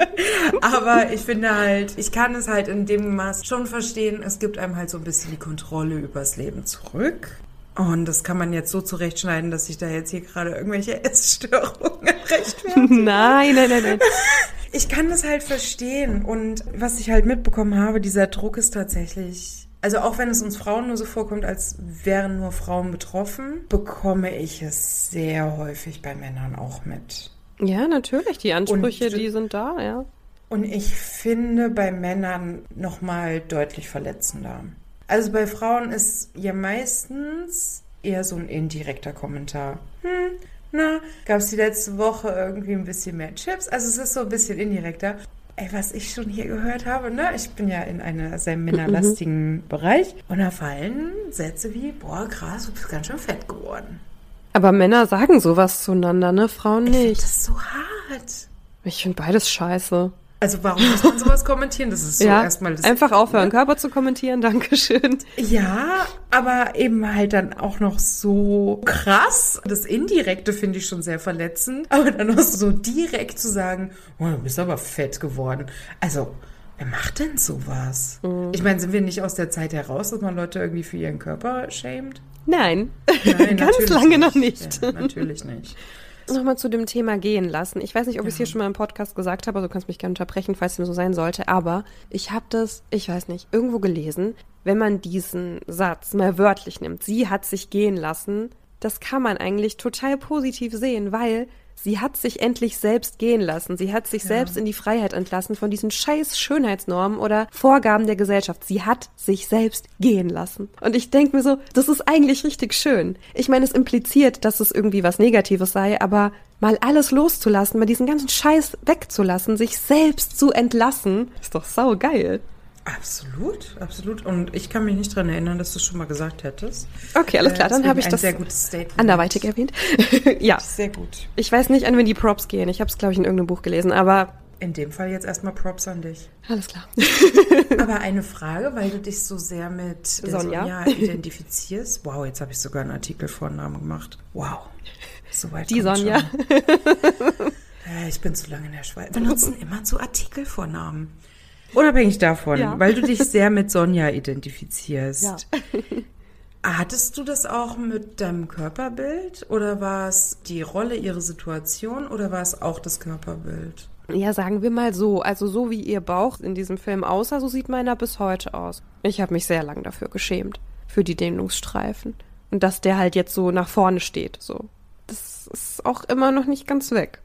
habe. Aber ich finde halt, ich kann es halt in dem Maß schon verstehen, es gibt einem halt so ein bisschen die Kontrolle übers Leben zurück. Und das kann man jetzt so zurechtschneiden, dass sich da jetzt hier gerade irgendwelche Essstörungen rechtfertigen. Nein, nein, nein, nein. Ich kann das halt verstehen. Und was ich halt mitbekommen habe, dieser Druck ist tatsächlich. Also auch wenn es uns Frauen nur so vorkommt, als wären nur Frauen betroffen, bekomme ich es sehr häufig bei Männern auch mit. Ja, natürlich, die Ansprüche, Und- die sind da, ja. Und ich finde bei Männern nochmal deutlich verletzender. Also bei Frauen ist ja meistens eher so ein indirekter Kommentar. Hm, na, gab es die letzte Woche irgendwie ein bisschen mehr Chips? Also es ist so ein bisschen indirekter. Ey, was ich schon hier gehört habe, ne? Ich bin ja in einem sehr männerlastigen mhm. Bereich. Und da fallen Sätze wie, boah, krass, du bist ganz schön fett geworden. Aber Männer sagen sowas zueinander, ne? Frauen nicht. Ich das ist so hart. Ich finde beides scheiße. Also warum muss man sowas kommentieren? Das ist so ja, erstmal das. Einfach aufhören, ne? Körper zu kommentieren, Dankeschön. Ja, aber eben halt dann auch noch so krass. Das Indirekte finde ich schon sehr verletzend. Aber dann noch so direkt zu sagen, oh, du bist aber fett geworden. Also, wer macht denn sowas? Mhm. Ich meine, sind wir nicht aus der Zeit heraus, dass man Leute irgendwie für ihren Körper schämt? Nein, Nein ganz lange nicht. noch nicht. Ja, natürlich nicht. Nochmal zu dem Thema gehen lassen. Ich weiß nicht, ob ja. ich es hier schon mal im Podcast gesagt habe, also du kannst mich gerne unterbrechen, falls dem so sein sollte, aber ich habe das, ich weiß nicht, irgendwo gelesen, wenn man diesen Satz mal wörtlich nimmt, sie hat sich gehen lassen, das kann man eigentlich total positiv sehen, weil Sie hat sich endlich selbst gehen lassen. Sie hat sich ja. selbst in die Freiheit entlassen von diesen scheiß Schönheitsnormen oder Vorgaben der Gesellschaft. Sie hat sich selbst gehen lassen. Und ich denke mir so, das ist eigentlich richtig schön. Ich meine, es impliziert, dass es irgendwie was Negatives sei, aber mal alles loszulassen, mal diesen ganzen Scheiß wegzulassen, sich selbst zu entlassen, ist doch sau geil. Absolut, absolut. Und ich kann mich nicht daran erinnern, dass du es schon mal gesagt hättest. Okay, alles klar, dann habe ich das sehr gutes Statement. anderweitig erwähnt. ja. Sehr gut. Ich weiß nicht, an wen die Props gehen. Ich habe es, glaube ich, in irgendeinem Buch gelesen, aber. In dem Fall jetzt erstmal Props an dich. Alles klar. aber eine Frage, weil du dich so sehr mit Sonja, Sonja identifizierst. Wow, jetzt habe ich sogar einen Artikelvornamen gemacht. Wow. Soweit Die Sonja. ich bin zu lange in der Schweiz. Wir nutzen immer zu Artikelvornamen. Unabhängig davon, ja. weil du dich sehr mit Sonja identifizierst. Ja. Hattest du das auch mit deinem Körperbild oder war es die Rolle, ihre Situation oder war es auch das Körperbild? Ja, sagen wir mal so. Also so wie ihr Bauch in diesem Film aussah, so sieht meiner bis heute aus. Ich habe mich sehr lang dafür geschämt, für die Dehnungsstreifen. Und dass der halt jetzt so nach vorne steht, so. Das ist auch immer noch nicht ganz weg.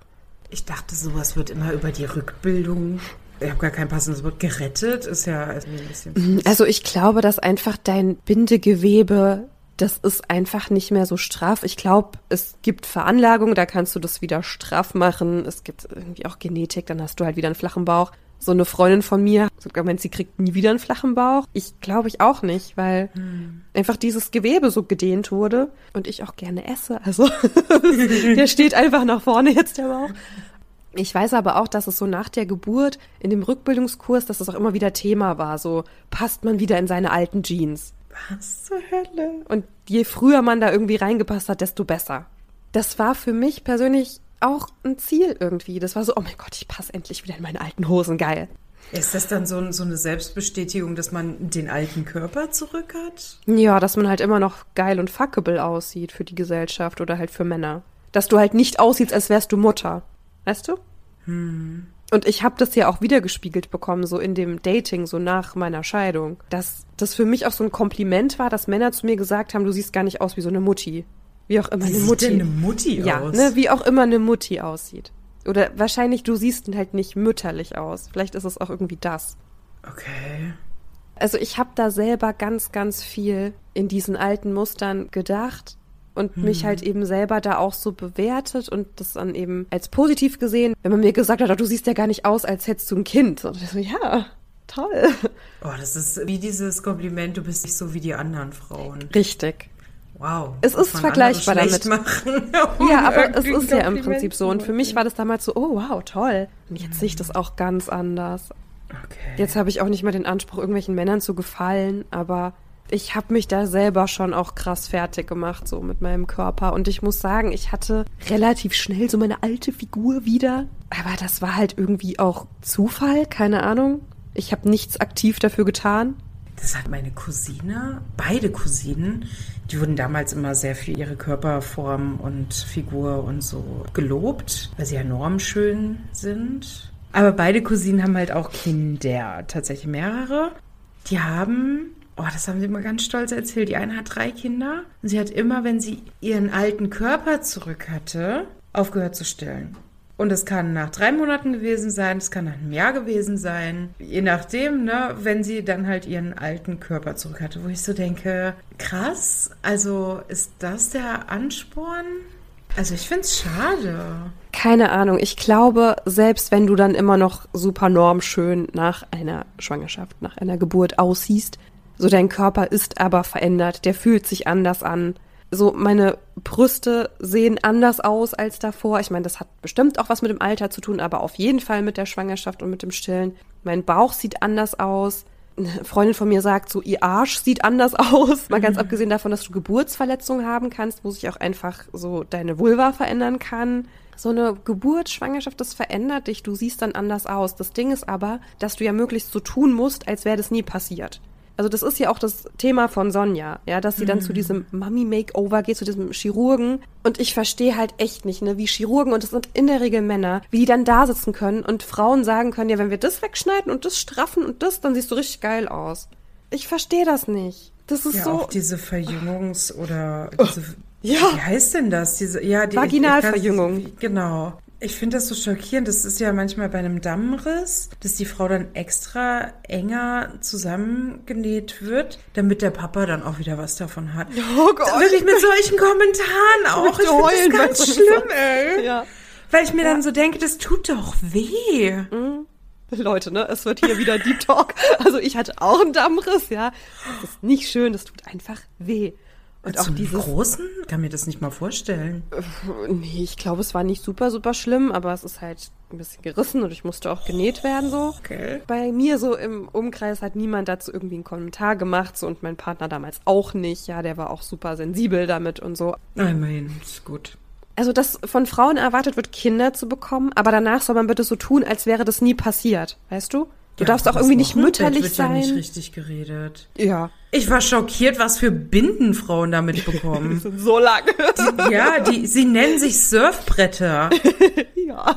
Ich dachte, sowas wird immer über die Rückbildung ich habe gar kein passendes Wort. Gerettet ist ja ein bisschen. Mhm, also ich glaube, dass einfach dein Bindegewebe, das ist einfach nicht mehr so straff. Ich glaube, es gibt Veranlagungen, da kannst du das wieder straff machen. Es gibt irgendwie auch Genetik, dann hast du halt wieder einen flachen Bauch. So eine Freundin von mir, sogar meint, sie kriegt nie wieder einen flachen Bauch. Ich glaube ich auch nicht, weil hm. einfach dieses Gewebe so gedehnt wurde und ich auch gerne esse. Also der steht einfach nach vorne jetzt der Bauch. Ich weiß aber auch, dass es so nach der Geburt in dem Rückbildungskurs, dass es auch immer wieder Thema war. So passt man wieder in seine alten Jeans. Was zur Hölle? Und je früher man da irgendwie reingepasst hat, desto besser. Das war für mich persönlich auch ein Ziel irgendwie. Das war so, oh mein Gott, ich passe endlich wieder in meine alten Hosen, geil. Ist das dann so, so, eine Selbstbestätigung, dass man den alten Körper zurück hat? Ja, dass man halt immer noch geil und fuckable aussieht für die Gesellschaft oder halt für Männer. Dass du halt nicht aussiehst, als wärst du Mutter. Weißt du? Hm. Und ich habe das ja auch wiedergespiegelt bekommen, so in dem Dating, so nach meiner Scheidung, dass das für mich auch so ein Kompliment war, dass Männer zu mir gesagt haben, du siehst gar nicht aus wie so eine Mutti. Wie auch immer wie eine Mutti. Sieht denn eine Mutti ja, aus? ne, wie auch immer eine Mutti aussieht. Oder wahrscheinlich, du siehst halt nicht mütterlich aus. Vielleicht ist es auch irgendwie das. Okay. Also ich habe da selber ganz, ganz viel in diesen alten Mustern gedacht und mhm. mich halt eben selber da auch so bewertet und das dann eben als positiv gesehen, wenn man mir gesagt hat, oh, du siehst ja gar nicht aus, als hättest du ein Kind. Und ich so, ja, toll. Oh, das ist wie dieses Kompliment, du bist nicht so wie die anderen Frauen. Richtig. Wow. Es ist vergleichbar damit. Machen, um ja, aber es ist ja im Prinzip so. Und für mich war das damals so, oh wow, toll. Und jetzt mhm. sehe ich das auch ganz anders. Okay. Jetzt habe ich auch nicht mehr den Anspruch, irgendwelchen Männern zu gefallen, aber ich habe mich da selber schon auch krass fertig gemacht, so mit meinem Körper. Und ich muss sagen, ich hatte relativ schnell so meine alte Figur wieder. Aber das war halt irgendwie auch Zufall, keine Ahnung. Ich habe nichts aktiv dafür getan. Das hat meine Cousine, beide Cousinen, die wurden damals immer sehr für ihre Körperform und Figur und so gelobt, weil sie ja normschön sind. Aber beide Cousinen haben halt auch Kinder, tatsächlich mehrere. Die haben Oh, das haben sie immer ganz stolz erzählt. Die eine hat drei Kinder. Und sie hat immer, wenn sie ihren alten Körper zurück hatte, aufgehört zu stillen. Und es kann nach drei Monaten gewesen sein, es kann nach einem Jahr gewesen sein. Je nachdem, ne, wenn sie dann halt ihren alten Körper zurück hatte, wo ich so denke, krass, also ist das der Ansporn? Also ich find's schade. Keine Ahnung. Ich glaube, selbst wenn du dann immer noch super normschön nach einer Schwangerschaft, nach einer Geburt aussiehst, so dein Körper ist aber verändert, der fühlt sich anders an so meine Brüste sehen anders aus als davor. Ich meine, das hat bestimmt auch was mit dem Alter zu tun, aber auf jeden Fall mit der Schwangerschaft und mit dem Stillen. Mein Bauch sieht anders aus. Eine Freundin von mir sagt so, ihr Arsch sieht anders aus. Mal ganz mhm. abgesehen davon, dass du Geburtsverletzungen haben kannst, wo sich auch einfach so deine Vulva verändern kann. So eine Geburt, Schwangerschaft, das verändert dich. Du siehst dann anders aus. Das Ding ist aber, dass du ja möglichst so tun musst, als wäre das nie passiert also das ist ja auch das Thema von Sonja, ja, dass sie dann zu mhm. diesem Mummy-Makeover geht, zu diesem Chirurgen. Und ich verstehe halt echt nicht, ne, wie Chirurgen, und das sind in der Regel Männer, wie die dann da sitzen können und Frauen sagen können, ja, wenn wir das wegschneiden und das straffen und das, dann siehst du richtig geil aus. Ich verstehe das nicht. Das ist ja, so. Auch diese Verjüngungs- oder diese, ja. Wie heißt denn das? Diese, ja, die Vaginalverjüngung. Genau. Ich finde das so schockierend. Das ist ja manchmal bei einem Dammriss, dass die Frau dann extra enger zusammengenäht wird, damit der Papa dann auch wieder was davon hat. Oh Gott. Wirklich mit solchen Kommentaren auch. Ich finde das ganz schlimm, ey. Ja. Weil ich mir ja. dann so denke, das tut doch weh. Mhm. Leute, ne, es wird hier wieder Deep Talk. Also ich hatte auch einen Dammriss, ja. Das ist nicht schön, das tut einfach weh. Und auch diese großen? Ich kann mir das nicht mal vorstellen. Nee, ich glaube, es war nicht super, super schlimm, aber es ist halt ein bisschen gerissen und ich musste auch genäht werden so. Okay. Bei mir so im Umkreis hat niemand dazu irgendwie einen Kommentar gemacht so und mein Partner damals auch nicht. Ja, der war auch super sensibel damit und so. Immerhin, ist gut. Also, dass von Frauen erwartet wird, Kinder zu bekommen, aber danach soll man bitte so tun, als wäre das nie passiert, weißt du? Du ja, darfst auch irgendwie nicht mütterlich wird sein. Ja nicht richtig geredet. Ja. Ich war schockiert, was für Binden Frauen damit bekommen. so lang. Die, ja, die, sie nennen sich Surfbretter. ja.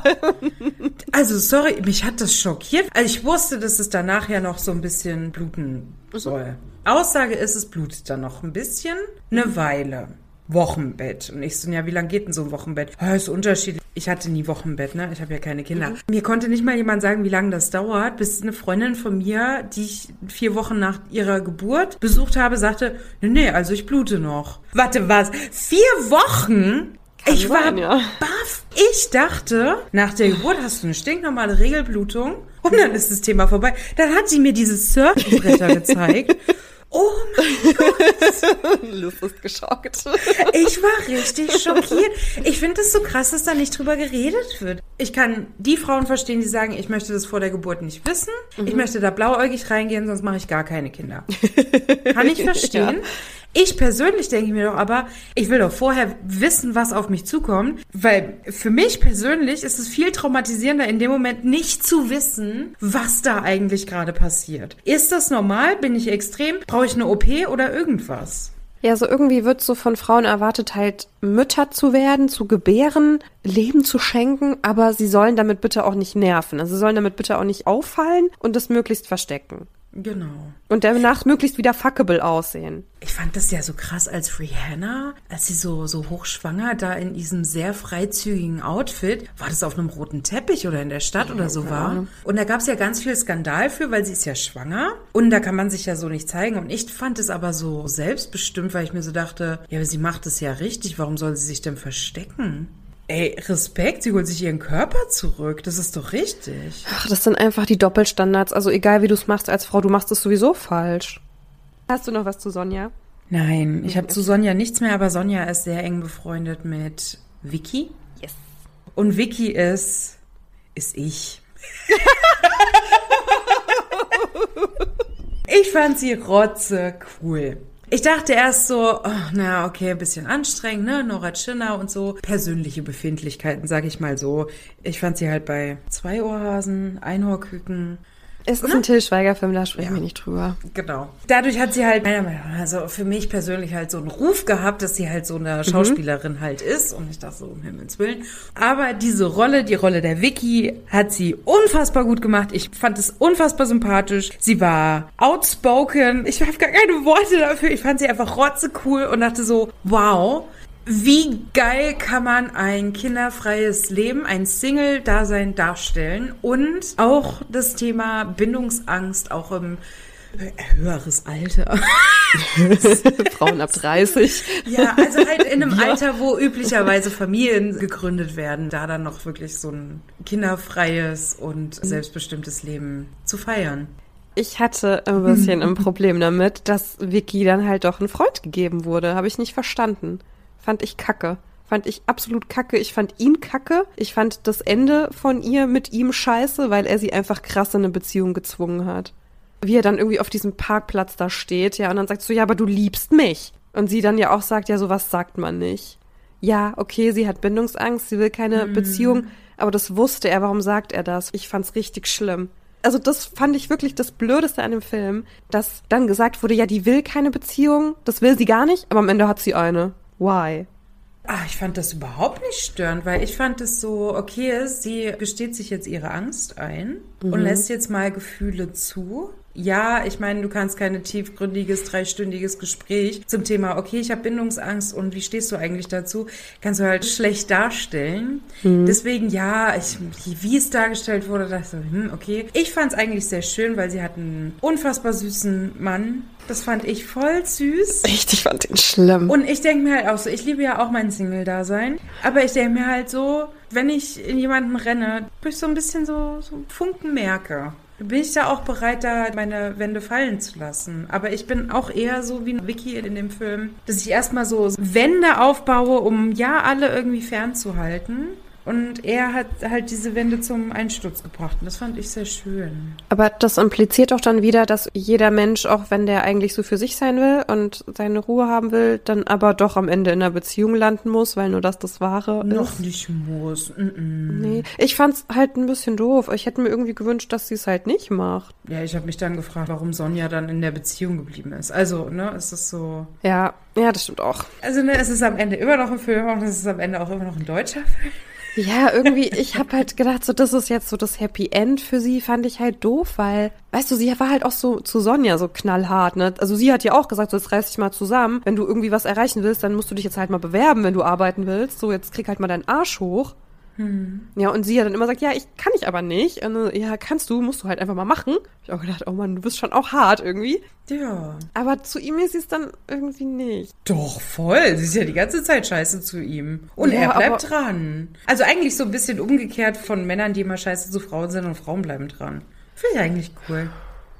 Also, sorry, mich hat das schockiert. Also, ich wusste, dass es danach ja noch so ein bisschen bluten soll. Aussage ist, es blutet dann noch ein bisschen, eine Weile. Wochenbett. Und ich so, ja, wie lange geht denn so ein Wochenbett? Ja, ist unterschiedlich. Ich hatte nie Wochenbett, ne? Ich habe ja keine Kinder. Mhm. Mir konnte nicht mal jemand sagen, wie lange das dauert, bis eine Freundin von mir, die ich vier Wochen nach ihrer Geburt besucht habe, sagte, nee, nee, also ich blute noch. Warte, was? Vier Wochen? Kann ich sein, war ja. baff. Ich dachte, nach der Geburt hast du eine stinknormale Regelblutung und dann ist das Thema vorbei. Dann hat sie mir diese Surfbretter gezeigt Oh mein Gott. Lust ist geschockt. Ich war richtig schockiert. Ich finde es so krass, dass da nicht drüber geredet wird. Ich kann die Frauen verstehen, die sagen, ich möchte das vor der Geburt nicht wissen. Mhm. Ich möchte da blauäugig reingehen, sonst mache ich gar keine Kinder. Kann ich verstehen. Ja. Ich persönlich denke mir doch aber, ich will doch vorher wissen, was auf mich zukommt, weil für mich persönlich ist es viel traumatisierender, in dem Moment nicht zu wissen, was da eigentlich gerade passiert. Ist das normal? Bin ich extrem? Brauche ich eine OP oder irgendwas? Ja, so irgendwie wird so von Frauen erwartet, halt Mütter zu werden, zu gebären, Leben zu schenken, aber sie sollen damit bitte auch nicht nerven. Also sie sollen damit bitte auch nicht auffallen und das möglichst verstecken. Genau. Und danach möglichst wieder fuckable aussehen. Ich fand das ja so krass als Rihanna, als sie so, so hochschwanger da in diesem sehr freizügigen Outfit, war das auf einem roten Teppich oder in der Stadt ja, oder so war. Und da gab es ja ganz viel Skandal für, weil sie ist ja schwanger. Und da kann man sich ja so nicht zeigen. Und ich fand es aber so selbstbestimmt, weil ich mir so dachte, ja, aber sie macht es ja richtig, warum soll sie sich denn verstecken? Ey, Respekt, sie holt sich ihren Körper zurück. Das ist doch richtig. Ach, das sind einfach die Doppelstandards. Also egal, wie du es machst als Frau, du machst es sowieso falsch. Hast du noch was zu Sonja? Nein, ich habe zu Sonja nichts mehr, aber Sonja ist sehr eng befreundet mit Vicky. Yes. Und Vicky ist, ist ich. ich fand sie rotze cool. Ich dachte erst so, oh, na okay, ein bisschen anstrengend, ne? Nora Tschinner und so. Persönliche Befindlichkeiten, sag ich mal so. Ich fand sie halt bei Zweiohrhasen, Einhorküken, es ist ein Till Schweiger-Film, da sprechen ja. wir nicht drüber. Genau. Dadurch hat sie halt, meiner Meinung nach, also für mich persönlich halt so einen Ruf gehabt, dass sie halt so eine mhm. Schauspielerin mhm. halt ist. Und ich dachte so, um Himmels Willen. Aber diese Rolle, die Rolle der Vicky, hat sie unfassbar gut gemacht. Ich fand es unfassbar sympathisch. Sie war outspoken. Ich habe gar keine Worte dafür. Ich fand sie einfach rotzecool und dachte so, wow, Wie geil kann man ein kinderfreies Leben, ein Single-Dasein darstellen und auch das Thema Bindungsangst auch im höheres Alter. Frauen ab 30. Ja, also halt in einem ja. Alter, wo üblicherweise Familien gegründet werden, da dann noch wirklich so ein kinderfreies und selbstbestimmtes Leben zu feiern. Ich hatte ein bisschen ein Problem damit, dass Vicky dann halt doch ein Freund gegeben wurde. Habe ich nicht verstanden. Fand ich kacke. Fand ich absolut kacke. Ich fand ihn kacke. Ich fand das Ende von ihr mit ihm scheiße, weil er sie einfach krass in eine Beziehung gezwungen hat. Wie er dann irgendwie auf diesem Parkplatz da steht, ja, und dann sagt so, ja, aber du liebst mich. Und sie dann ja auch sagt, ja, sowas sagt man nicht. Ja, okay, sie hat Bindungsangst, sie will keine mhm. Beziehung, aber das wusste er. Warum sagt er das? Ich fand's richtig schlimm also das fand ich wirklich das Blödeste an dem Film, dass dann gesagt wurde, ja, die will keine Beziehung, das will sie gar nicht, aber am Ende hat sie eine. Why? Ah, ich fand das überhaupt nicht störend, weil ich fand es so, okay, sie gesteht sich jetzt ihre Angst ein mhm. und lässt jetzt mal Gefühle zu ja, ich meine, du kannst kein tiefgründiges, dreistündiges Gespräch zum Thema, okay, ich habe Bindungsangst und wie stehst du eigentlich dazu, kannst du halt schlecht darstellen. Mhm. Deswegen, ja, ich, wie es dargestellt wurde, dachte ich so, hm, okay. Ich fand es eigentlich sehr schön, weil sie hat einen unfassbar süßen Mann. Das fand ich voll süß. Echt, ich fand den schlimm. Und ich denke mir halt auch so, ich liebe ja auch mein Single-Dasein, aber ich denke mir halt so, wenn ich in jemanden renne, ich so ein bisschen so, so Funken merke bin ich da auch bereit, da meine Wände fallen zu lassen. Aber ich bin auch eher so wie Vicky in dem Film, dass ich erstmal so Wände aufbaue, um ja alle irgendwie fernzuhalten. Und er hat halt diese Wände zum Einsturz gebracht. Und das fand ich sehr schön. Aber das impliziert doch dann wieder, dass jeder Mensch, auch wenn der eigentlich so für sich sein will und seine Ruhe haben will, dann aber doch am Ende in einer Beziehung landen muss, weil nur das das Wahre Noch ist. Noch nicht muss. Mm -mm. Nee. Ich fand's halt ein bisschen doof. Ich hätte mir irgendwie gewünscht, dass sie es halt nicht macht. Ja, ich habe mich dann gefragt, warum Sonja dann in der Beziehung geblieben ist. Also, ne, es ist so. Ja, ja, das stimmt auch. Also, ne, es ist am Ende immer noch ein Film und es ist am Ende auch immer noch ein deutscher Film. Ja, irgendwie, ich habe halt gedacht, so das ist jetzt so das Happy End für sie, fand ich halt doof, weil, weißt du, sie war halt auch so zu Sonja so knallhart, ne? Also sie hat ja auch gesagt, so jetzt reiß dich mal zusammen, wenn du irgendwie was erreichen willst, dann musst du dich jetzt halt mal bewerben, wenn du arbeiten willst. So, jetzt krieg halt mal deinen Arsch hoch. Hm. Ja, und sie hat dann immer sagt, ja, ich kann ich aber nicht. Und, ja, kannst du, musst du halt einfach mal machen. Hab ich auch gedacht, oh Mann, du bist schon auch hart irgendwie. Ja. Aber zu ihm ist sie es dann irgendwie nicht. Doch, voll. Sie ist ja die ganze Zeit scheiße zu ihm. Und ja, er bleibt dran. Also eigentlich so ein bisschen umgekehrt von Männern, die immer scheiße zu Frauen sind und Frauen bleiben dran. Finde ich eigentlich cool.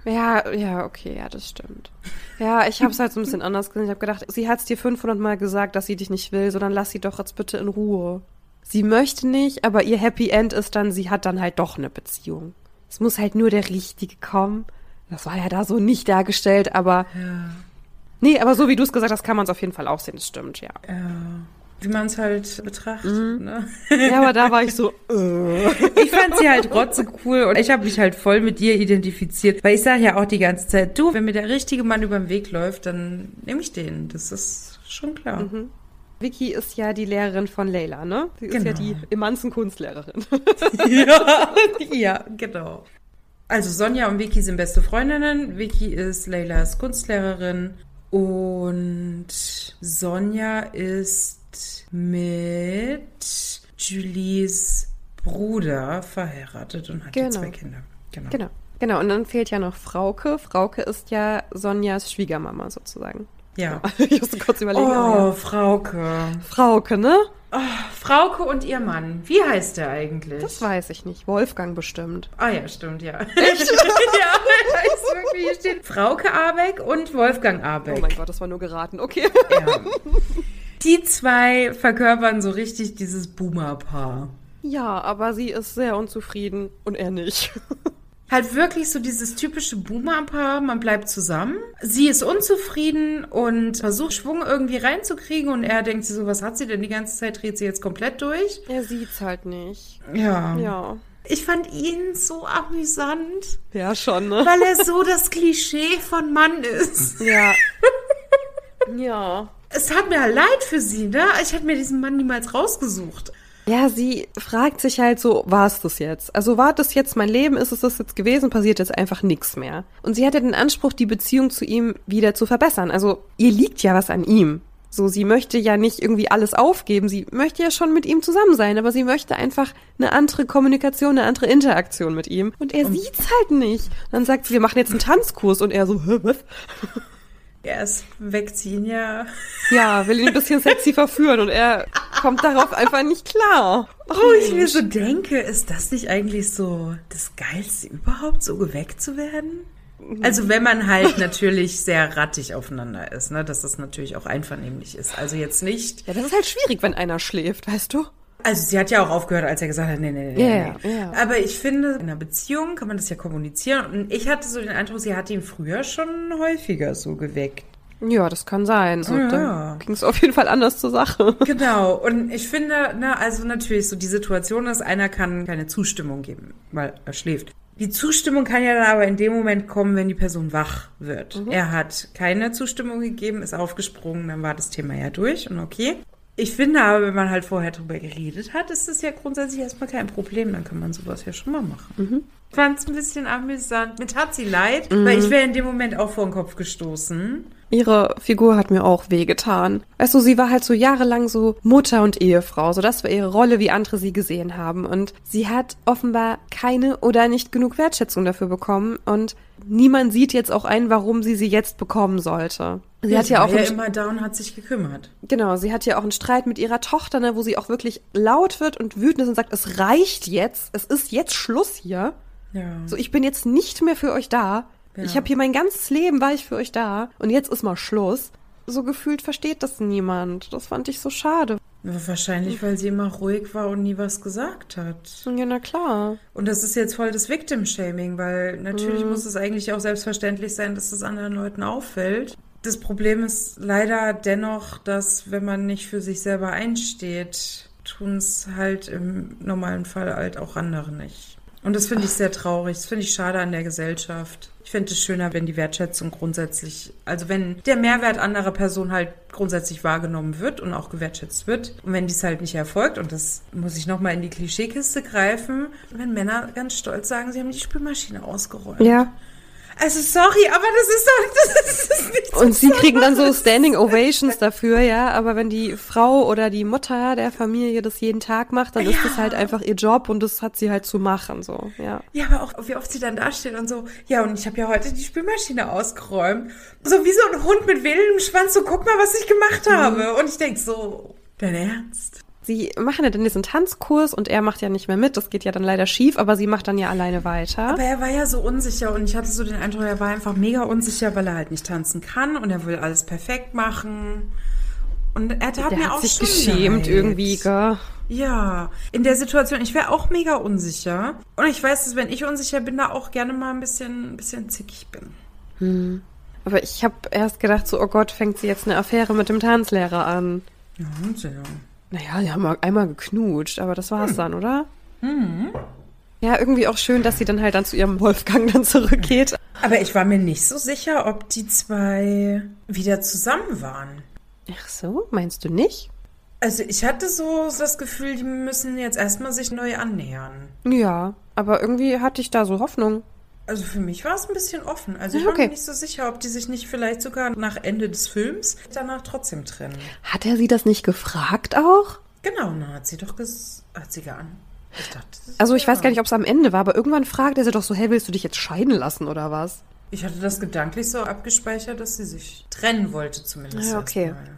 Ja, ja, okay, ja, das stimmt. Ja, ich habe es halt so ein bisschen anders gesehen. Ich habe gedacht, sie hat es dir 500 Mal gesagt, dass sie dich nicht will, sondern lass sie doch jetzt bitte in Ruhe sie möchte nicht, aber ihr Happy End ist dann, sie hat dann halt doch eine Beziehung. Es muss halt nur der Richtige kommen. Das war ja da so nicht dargestellt, aber. Ja. Nee, aber so wie du es gesagt hast, kann man es auf jeden Fall auch sehen, das stimmt, ja. Ja. Wie man es halt betrachtet. Mhm. Ne? Ja, aber da war ich so. Äh. Ich fand sie halt trotzdem cool und ich habe mich halt voll mit dir identifiziert, weil ich sage ja auch die ganze Zeit, du, wenn mir der richtige Mann über den Weg läuft, dann nehme ich den. Das ist schon klar. Mhm. Vicky ist ja die Lehrerin von Leila, ne? Sie genau. ist ja die Emanzen Kunstlehrerin. ja, ja, genau. Also Sonja und Vicky sind beste Freundinnen. Vicky ist Leilas Kunstlehrerin und Sonja ist mit Julies Bruder verheiratet und hat genau. zwei Kinder. Genau. genau. Genau, und dann fehlt ja noch Frauke. Frauke ist ja Sonjas Schwiegermama sozusagen. Ja. Ich musste kurz überlegen. Oh, ja. Frauke. Frauke, ne? Oh, Frauke und ihr Mann. Wie heißt der eigentlich? Das weiß ich nicht. Wolfgang bestimmt. Ah ja, stimmt, ja. Echt? ja, heißt wirklich. Hier steht Frauke Abeck und Wolfgang Abeck. Oh mein Gott, das war nur geraten. Okay. Ja. Die zwei verkörpern so richtig dieses Boomer-Paar. Ja, aber sie ist sehr unzufrieden und er nicht halt wirklich so dieses typische Boomer-Paar, man bleibt zusammen. Sie ist unzufrieden und versucht Schwung irgendwie reinzukriegen und er denkt sich so, was hat sie denn die ganze Zeit, dreht sie jetzt komplett durch? Er sieht's halt nicht. Ja. Ja. Ich fand ihn so amüsant. Ja, schon, ne? Weil er so das Klischee von Mann ist. Ja. ja. Es tat mir leid für sie, ne? Ich hätte mir diesen Mann niemals rausgesucht. Ja, sie fragt sich halt so, war es das jetzt? Also war das jetzt mein Leben? Ist es das jetzt gewesen? Passiert jetzt einfach nichts mehr? Und sie hatte den Anspruch, die Beziehung zu ihm wieder zu verbessern. Also ihr liegt ja was an ihm. So, sie möchte ja nicht irgendwie alles aufgeben. Sie möchte ja schon mit ihm zusammen sein, aber sie möchte einfach eine andere Kommunikation, eine andere Interaktion mit ihm. Und er sieht's halt nicht. dann sagt sie, wir machen jetzt einen Tanzkurs und er so, Hä, was? Erst weckt sie ihn ja. Ja, will ihn ein bisschen sexy verführen und er kommt darauf einfach nicht klar. Ach, oh, ich mir so denke, ist das nicht eigentlich so das Geilste überhaupt, so geweckt zu werden? Also wenn man halt natürlich sehr rattig aufeinander ist, ne, dass das natürlich auch einvernehmlich ist. Also jetzt nicht. Ja, das ist halt schwierig, wenn einer schläft, weißt du? Also sie hat ja auch aufgehört, als er gesagt hat, nee, nee, nee, yeah, nee. Yeah. Aber ich finde, in einer Beziehung kann man das ja kommunizieren. Und ich hatte so den Eindruck, sie hat ihn früher schon häufiger so geweckt. Ja, das kann sein. So, ja. Da ging es auf jeden Fall anders zur Sache. Genau. Und ich finde, ne, also natürlich so die Situation ist, einer kann keine Zustimmung geben, weil er schläft. Die Zustimmung kann ja dann aber in dem Moment kommen, wenn die Person wach wird. Mhm. Er hat keine Zustimmung gegeben, ist aufgesprungen, dann war das Thema ja durch und okay. Ich finde aber, wenn man halt vorher drüber geredet hat, ist das ja grundsätzlich erstmal kein Problem. Dann kann man sowas ja schon mal machen. Mhm. Ich fand es ein bisschen amüsant. Mir tat sie leid, mhm. weil ich wäre in dem Moment auch vor den Kopf gestoßen. Ihre Figur hat mir auch wehgetan. Weißt du, sie war halt so jahrelang so Mutter und Ehefrau. So das war ihre Rolle, wie andere sie gesehen haben. Und sie hat offenbar keine oder nicht genug Wertschätzung dafür bekommen. Und niemand sieht jetzt auch ein, warum sie sie jetzt bekommen sollte. Sie ja, hat ja auch ja immer da und hat sich gekümmert. Genau, sie hat ja auch einen Streit mit ihrer Tochter, ne, wo sie auch wirklich laut wird und wütend ist und sagt, es reicht jetzt, es ist jetzt Schluss hier. Ja. So, ich bin jetzt nicht mehr für euch da. Ja. Ich habe hier mein ganzes Leben war ich für euch da und jetzt ist mal Schluss. So gefühlt versteht das niemand. Das fand ich so schade. Wahrscheinlich, weil sie immer ruhig war und nie was gesagt hat. Ja, na klar. Und das ist jetzt voll das Victim-Shaming, weil natürlich mhm. muss es eigentlich auch selbstverständlich sein, dass das anderen Leuten auffällt. Das Problem ist leider dennoch, dass wenn man nicht für sich selber einsteht, tun es halt im normalen Fall halt auch andere nicht. Und das finde ich sehr traurig. Das finde ich schade an der Gesellschaft. Ich fände es schöner, wenn die Wertschätzung grundsätzlich, also wenn der Mehrwert anderer Personen halt grundsätzlich wahrgenommen wird und auch gewertschätzt wird. Und wenn dies halt nicht erfolgt, und das muss ich nochmal in die Klischeekiste greifen, wenn Männer ganz stolz sagen, sie haben die Spülmaschine ausgeräumt. Ja. Also sorry, aber das ist doch das ist nicht Und sie kriegen dann so Standing Ovations dafür, ja. Aber wenn die Frau oder die Mutter der Familie das jeden Tag macht, dann ja. ist das halt einfach ihr Job und das hat sie halt zu machen, so, ja. Ja, aber auch wie oft sie dann dasteht und so, ja, und ich habe ja heute die Spülmaschine ausgeräumt. So wie so ein Hund mit wildem Schwanz, so guck mal, was ich gemacht mhm. habe. Und ich denk so, dein Ernst? Sie machen ja dann diesen Tanzkurs und er macht ja nicht mehr mit. Das geht ja dann leider schief, aber sie macht dann ja alleine weiter. Aber er war ja so unsicher und ich hatte so den Eindruck, er war einfach mega unsicher, weil er halt nicht tanzen kann und er will alles perfekt machen. Und er tat der mir hat auch sich schon geschämt leid. irgendwie, gell? Ja, in der Situation, ich wäre auch mega unsicher. Und ich weiß, dass wenn ich unsicher bin, da auch gerne mal ein bisschen, ein bisschen zickig bin. Hm. Aber ich habe erst gedacht, so, oh Gott, fängt sie jetzt eine Affäre mit dem Tanzlehrer an. Ja, und ja. Naja, die haben einmal geknutscht, aber das war's hm. dann, oder? Mhm. Ja, irgendwie auch schön, dass sie dann halt dann zu ihrem Wolfgang dann zurückgeht. Aber ich war mir nicht so sicher, ob die zwei wieder zusammen waren. Ach so, meinst du nicht? Also ich hatte so das Gefühl, die müssen jetzt erstmal sich neu annähern. Ja, aber irgendwie hatte ich da so Hoffnung. Also für mich war es ein bisschen offen. Also ich okay. war mir nicht so sicher, ob die sich nicht vielleicht sogar nach Ende des Films danach trotzdem trennen. Hat er sie das nicht gefragt auch? Genau, na, hat sie doch ges hat sie geahnt. Ich dachte, also ich ja. weiß gar nicht, ob es am Ende war, aber irgendwann fragt er sie doch so, hey, willst du dich jetzt scheiden lassen oder was? Ich hatte das gedanklich so abgespeichert, dass sie sich trennen wollte zumindest. Ja, okay. Erstmal.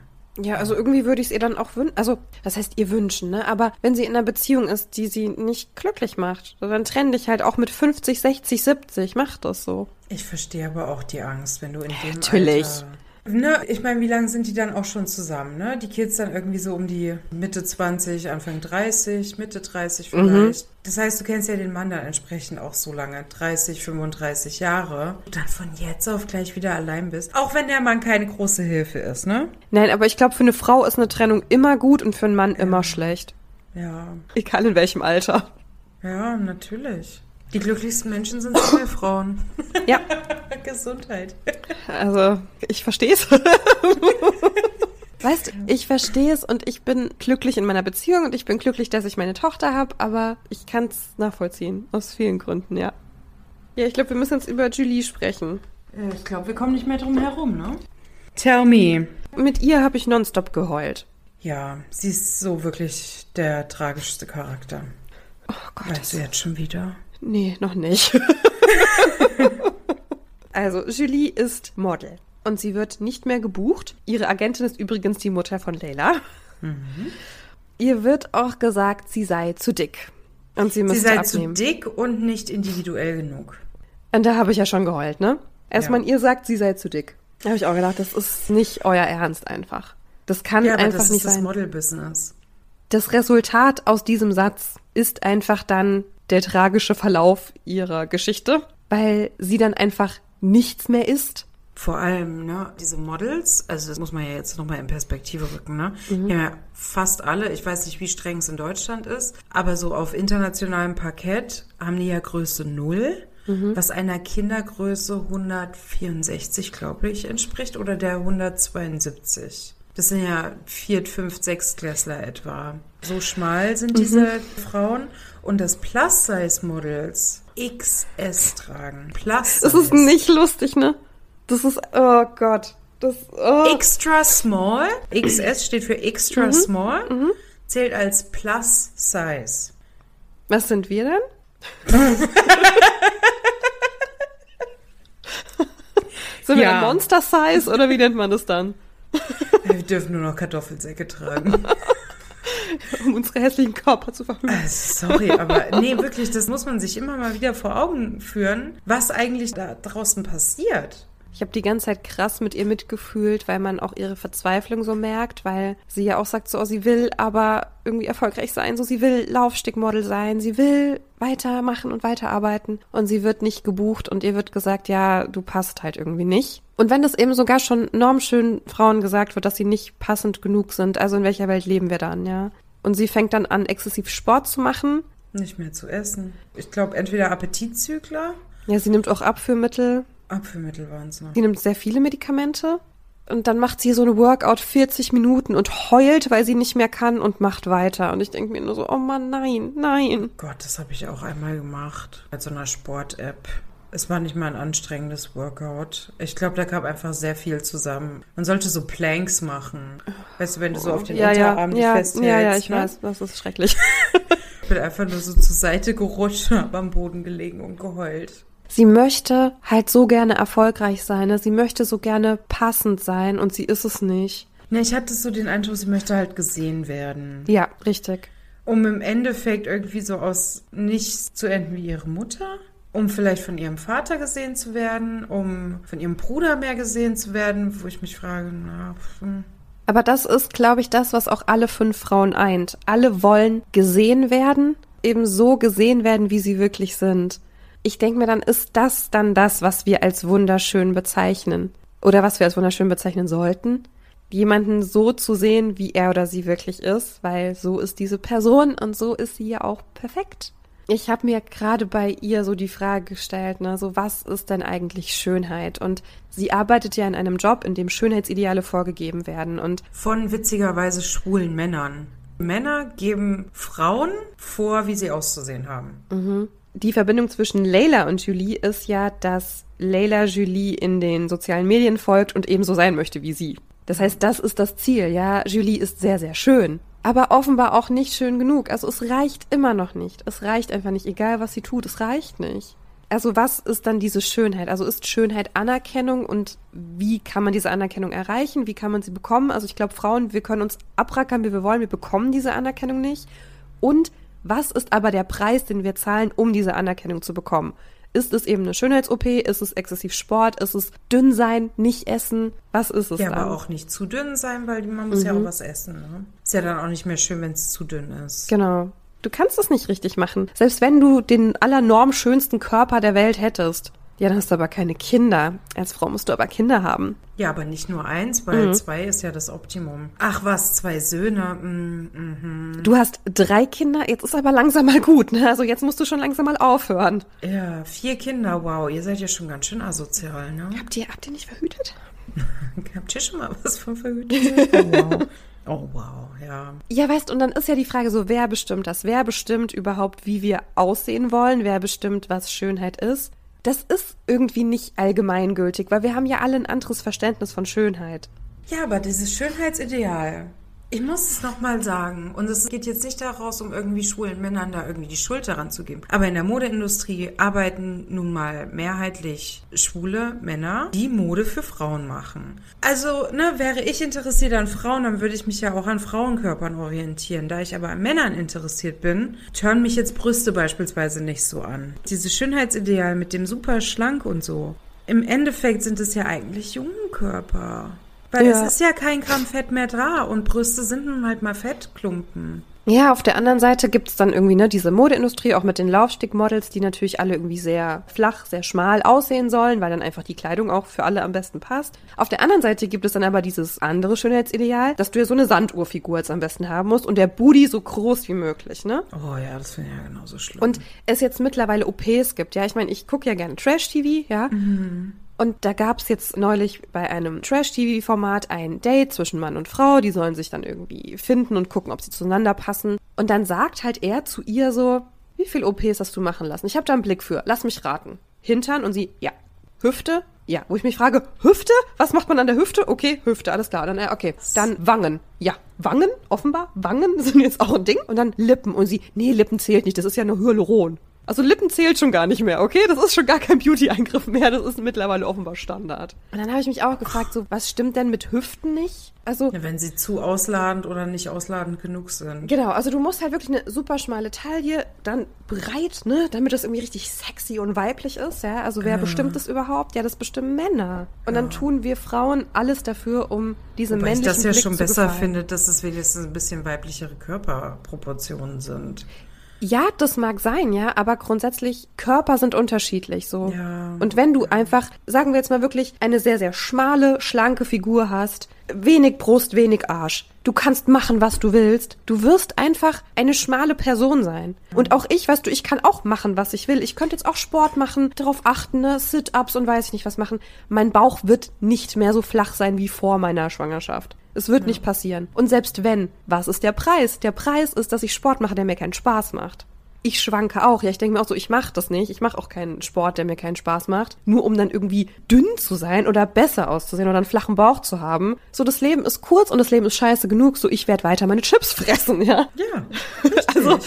Ja, also irgendwie würde ich es ihr dann auch wünschen, also das heißt ihr wünschen, ne? Aber wenn sie in einer Beziehung ist, die sie nicht glücklich macht, dann trenn dich halt auch mit 50, 60, 70, mach das so. Ich verstehe aber auch die Angst, wenn du in dem Natürlich. Alter Ne, ich meine, wie lange sind die dann auch schon zusammen, ne? Die Kids dann irgendwie so um die Mitte 20, Anfang 30, Mitte 30 mhm. vielleicht. Mhm. Das heißt, du kennst ja den Mann dann entsprechend auch so lange, 30, 35 Jahre. Und dann von jetzt auf gleich wieder allein bist. Auch wenn der Mann keine große Hilfe ist, ne? Nein, aber ich glaube, für eine Frau ist eine Trennung immer gut und für einen Mann ja. immer schlecht. Ja. Egal in welchem Alter. Ja, natürlich. Die glücklichsten Menschen sind Frauen. Ja. Gesundheit. Also, ich verstehe es. Weißt, ich verstehe es und ich bin glücklich in meiner Beziehung und ich bin glücklich, dass ich meine Tochter habe, aber ich kann es nachvollziehen. Aus vielen Gründen, ja. Ja, ich glaube, wir müssen jetzt über Julie sprechen. Ich glaube, wir kommen nicht mehr drum herum, ne? Tell me. Mit ihr habe ich nonstop geheult. Ja, sie ist so wirklich der tragischste Charakter. Oh Gott. Weißt du jetzt schon wieder? Nee, noch nicht. also, Julie ist Model und sie wird nicht mehr gebucht. Ihre Agentin ist übrigens die Mutter von Leila. Mhm. Ihr wird auch gesagt, sie sei zu dick. Und sie müsste Sie sei abnehmen. zu dick und nicht individuell genug. Und da habe ich ja schon geheult, ne? Erst Ja. man ihr sagt, sie sei zu dick. Da habe ich auch gedacht, das ist nicht euer Ernst einfach. Das kann Ja, aber einfach das nicht ist das sein. Model-Business. Das Resultat aus diesem Satz ist einfach dann der tragische Verlauf ihrer Geschichte, weil sie dann einfach nichts mehr ist. Vor allem, ne, diese Models, also das muss man ja jetzt nochmal in Perspektive rücken, ne? Haben ja fast alle, ich weiß nicht, wie streng es in Deutschland ist, aber so auf internationalem Parkett haben die ja Größe 0, was einer Kindergröße 164, glaube ich, entspricht, oder der 172. Das sind ja Viert-, Fünft-, Sechstklässler etwa. So schmal sind diese Frauen. Und das Plus-Size-Models XS tragen. Plus-Size. Das ist nicht lustig, ne? Das ist, oh Gott. Das, oh. Extra Small, XS steht für Extra Small, zählt als Plus Size. Was sind wir denn? sind wir Ja. dann Monster Size oder wie nennt man das dann? Wir dürfen nur noch Kartoffelsäcke tragen. Um unsere hässlichen Körper zu verhüllen. Also, sorry, aber nee, wirklich, das muss man sich immer mal wieder vor Augen führen, was eigentlich da draußen passiert. Ich habe die ganze Zeit krass mit ihr mitgefühlt, weil man auch ihre Verzweiflung so merkt, weil sie ja auch sagt, so, oh, sie will aber irgendwie erfolgreich sein, so sie will Laufstickmodel sein, sie will weitermachen und weiterarbeiten und sie wird nicht gebucht und ihr wird gesagt, ja, du passt halt irgendwie nicht. Und wenn das eben sogar schon normschön Frauen gesagt wird, dass sie nicht passend genug sind, also in welcher Welt leben wir dann, ja? Und sie fängt dann an, exzessiv Sport zu machen. Nicht mehr zu essen. Ich glaube, entweder Appetitzügler, Ja, sie nimmt auch Abführmittel. Abführmittel waren es noch. Sie nimmt sehr viele Medikamente und dann macht sie so eine Workout 40 Minuten und heult, weil sie nicht mehr kann und macht weiter. Und ich denke mir nur so, oh Mann, nein, nein. Gott, das habe ich auch einmal gemacht. Mit so einer Sport-App. Es war nicht mal ein anstrengendes Workout. Ich glaube, da kam einfach sehr viel zusammen. Man sollte so Planks machen. Weißt du, wenn du so auf den ja, ja, Unterarm die ja, festhältst. ja, ja, ich ne? weiß, das ist schrecklich. Ich bin einfach nur so zur Seite gerutscht und hab am Boden gelegen und geheult. Sie möchte halt so gerne erfolgreich sein, ne? sie möchte so gerne passend sein und sie ist es nicht. Ne, ich hatte so den Eindruck, sie möchte halt gesehen werden. Ja, richtig. Um im Endeffekt irgendwie so aus nichts zu enden wie ihre Mutter. Um vielleicht von ihrem Vater gesehen zu werden, um von ihrem Bruder mehr gesehen zu werden, wo ich mich frage, na, hm. Aber das ist, glaube ich, das, was auch alle fünf Frauen eint. Alle wollen gesehen werden, eben so gesehen werden, wie sie wirklich sind. Ich denke mir dann, ist das dann das, was wir als wunderschön bezeichnen? Oder was wir als wunderschön bezeichnen sollten? Jemanden so zu sehen, wie er oder sie wirklich ist, weil so ist diese Person und so ist sie ja auch perfekt. Ich habe mir gerade bei ihr so die Frage gestellt, ne, so was ist denn eigentlich Schönheit? Und sie arbeitet ja in einem Job, in dem Schönheitsideale vorgegeben werden und von witzigerweise schwulen Männern. Männer geben Frauen vor, wie sie auszusehen haben. Die Verbindung zwischen Leila und Julie ist ja, dass Leila Julie in den sozialen Medien folgt und ebenso sein möchte wie sie. Das heißt, das ist das Ziel, ja. Julie ist sehr, sehr schön. Aber offenbar auch nicht schön genug. Also es reicht immer noch nicht. Es reicht einfach nicht, egal was sie tut, es reicht nicht. Also was ist dann diese Schönheit? Also ist Schönheit Anerkennung und wie kann man diese Anerkennung erreichen? Wie kann man sie bekommen? Also ich glaube, Frauen, wir können uns abrackern, wie wir wollen, wir bekommen diese Anerkennung nicht. Und was ist aber der Preis, den wir zahlen, um diese Anerkennung zu bekommen? Ist es eben eine Schönheits-OP? Ist es exzessiv Sport? Ist es dünn sein, nicht essen? Was ist es Ja, dann? aber auch nicht zu dünn sein, weil man muss ja auch was essen. Ne? Ist ja dann auch nicht mehr schön, wenn es zu dünn ist. Genau. Du kannst es nicht richtig machen. Selbst wenn du den allernormschönsten Körper der Welt hättest. Ja, dann hast du aber keine Kinder. Als Frau musst du aber Kinder haben. Ja, aber nicht nur eins, weil Mhm. zwei ist ja das Optimum. Ach was, zwei Söhne. Mm, mhm. Du hast drei Kinder, jetzt ist aber langsam mal gut, ne? Also jetzt musst du schon langsam mal aufhören. Ja, vier Kinder, wow. Ihr seid ja schon ganz schön asozial, ne? Habt ihr, habt ihr nicht verhütet? Habt ihr schon mal was von verhütet? Oh wow. Oh wow, ja. Ja, weißt, und dann ist ja die Frage so, wer bestimmt das? Wer bestimmt überhaupt, wie wir aussehen wollen? Wer bestimmt, was Schönheit ist? Das ist irgendwie nicht allgemeingültig, weil wir haben ja alle ein anderes Verständnis von Schönheit. Ja, aber dieses Schönheitsideal, ich muss es nochmal sagen, und es geht jetzt nicht daraus, um irgendwie schwulen Männern da irgendwie die Schuld daran zu geben. Aber in der Modeindustrie arbeiten nun mal mehrheitlich schwule Männer, die Mode für Frauen machen. Also, ne, wäre ich interessiert an Frauen, dann würde ich mich ja auch an Frauenkörpern orientieren. Da ich aber an Männern interessiert bin, tören mich jetzt Brüste beispielsweise nicht so an. Dieses Schönheitsideal mit dem super schlank und so. Im Endeffekt sind es ja eigentlich Jungenkörper. Weil ja. es ist ja kein Gramm Fett mehr da und Brüste sind nun halt mal Fettklumpen. Ja, auf der anderen Seite gibt es dann irgendwie ne, diese Modeindustrie, auch mit den Laufstickmodels, die natürlich alle irgendwie sehr flach, sehr schmal aussehen sollen, weil dann einfach die Kleidung auch für alle am besten passt. Auf der anderen Seite gibt es dann aber dieses andere Schönheitsideal, dass du ja so eine Sanduhrfigur jetzt am besten haben musst und der Booty so groß wie möglich, ne? Oh ja, das finde ich ja genauso schlimm. Und es jetzt mittlerweile OPs gibt, ja. Ich meine, ich gucke ja gerne Trash-TV, ja. Mhm. Und da gab es jetzt neulich bei einem Trash-TV-Format ein Date zwischen Mann und Frau. Die sollen sich dann irgendwie finden und gucken, ob sie zueinander passen. Und dann sagt halt er zu ihr so, wie viel OPs hast du machen lassen? Ich habe da einen Blick für. Lass mich raten. Hintern und sie, ja. Hüfte? Ja. Wo ich mich frage, Hüfte? Was macht man an der Hüfte? Okay, Hüfte, alles klar. Dann, okay. Dann Wangen. Ja. Wangen? Offenbar. Wangen sind jetzt auch ein Ding. Und dann Lippen. Und sie, nee, Lippen zählt nicht. Das ist ja nur Hyaluron. Also Lippen zählt schon gar nicht mehr, okay? Das ist schon gar kein Beauty-Eingriff mehr, das ist mittlerweile offenbar Standard. Und dann habe ich mich auch gefragt, so, was stimmt denn mit Hüften nicht? Also, ja, wenn sie zu ausladend oder nicht ausladend genug sind. Genau, also du musst halt wirklich eine super schmale Taille, dann breit, ne, damit das irgendwie richtig sexy und weiblich ist, ja? Also wer ja. bestimmt das überhaupt? Ja, das bestimmen Männer. Und ja. dann tun wir Frauen alles dafür, um diese Wobei männlichen ich das ja Blick schon besser gefallen. finde, dass es wenigstens ein bisschen weiblichere Körperproportionen sind. Ja, das mag sein, ja, aber grundsätzlich Körper sind unterschiedlich so. Ja. Und wenn du einfach, sagen wir jetzt mal wirklich, eine sehr, sehr schmale, schlanke Figur hast, wenig Brust, wenig Arsch. Du kannst machen, was du willst. Du wirst einfach eine schmale Person sein. Und auch ich, weißt du, ich kann auch machen, was ich will. Ich könnte jetzt auch Sport machen, darauf achten, ne, Sit-ups und weiß ich nicht was machen. Mein Bauch wird nicht mehr so flach sein wie vor meiner Schwangerschaft. Es wird ja. nicht passieren. Und selbst wenn, was ist der Preis? Der Preis ist, dass ich Sport mache, der mir keinen Spaß macht. Ich schwanke auch. Ja, ich denke mir auch so, ich mache das nicht. Ich mache auch keinen Sport, der mir keinen Spaß macht. Nur um dann irgendwie dünn zu sein oder besser auszusehen oder einen flachen Bauch zu haben. So, das Leben ist kurz und das Leben ist scheiße genug. So, ich werde weiter meine Chips fressen, ja. Ja. also,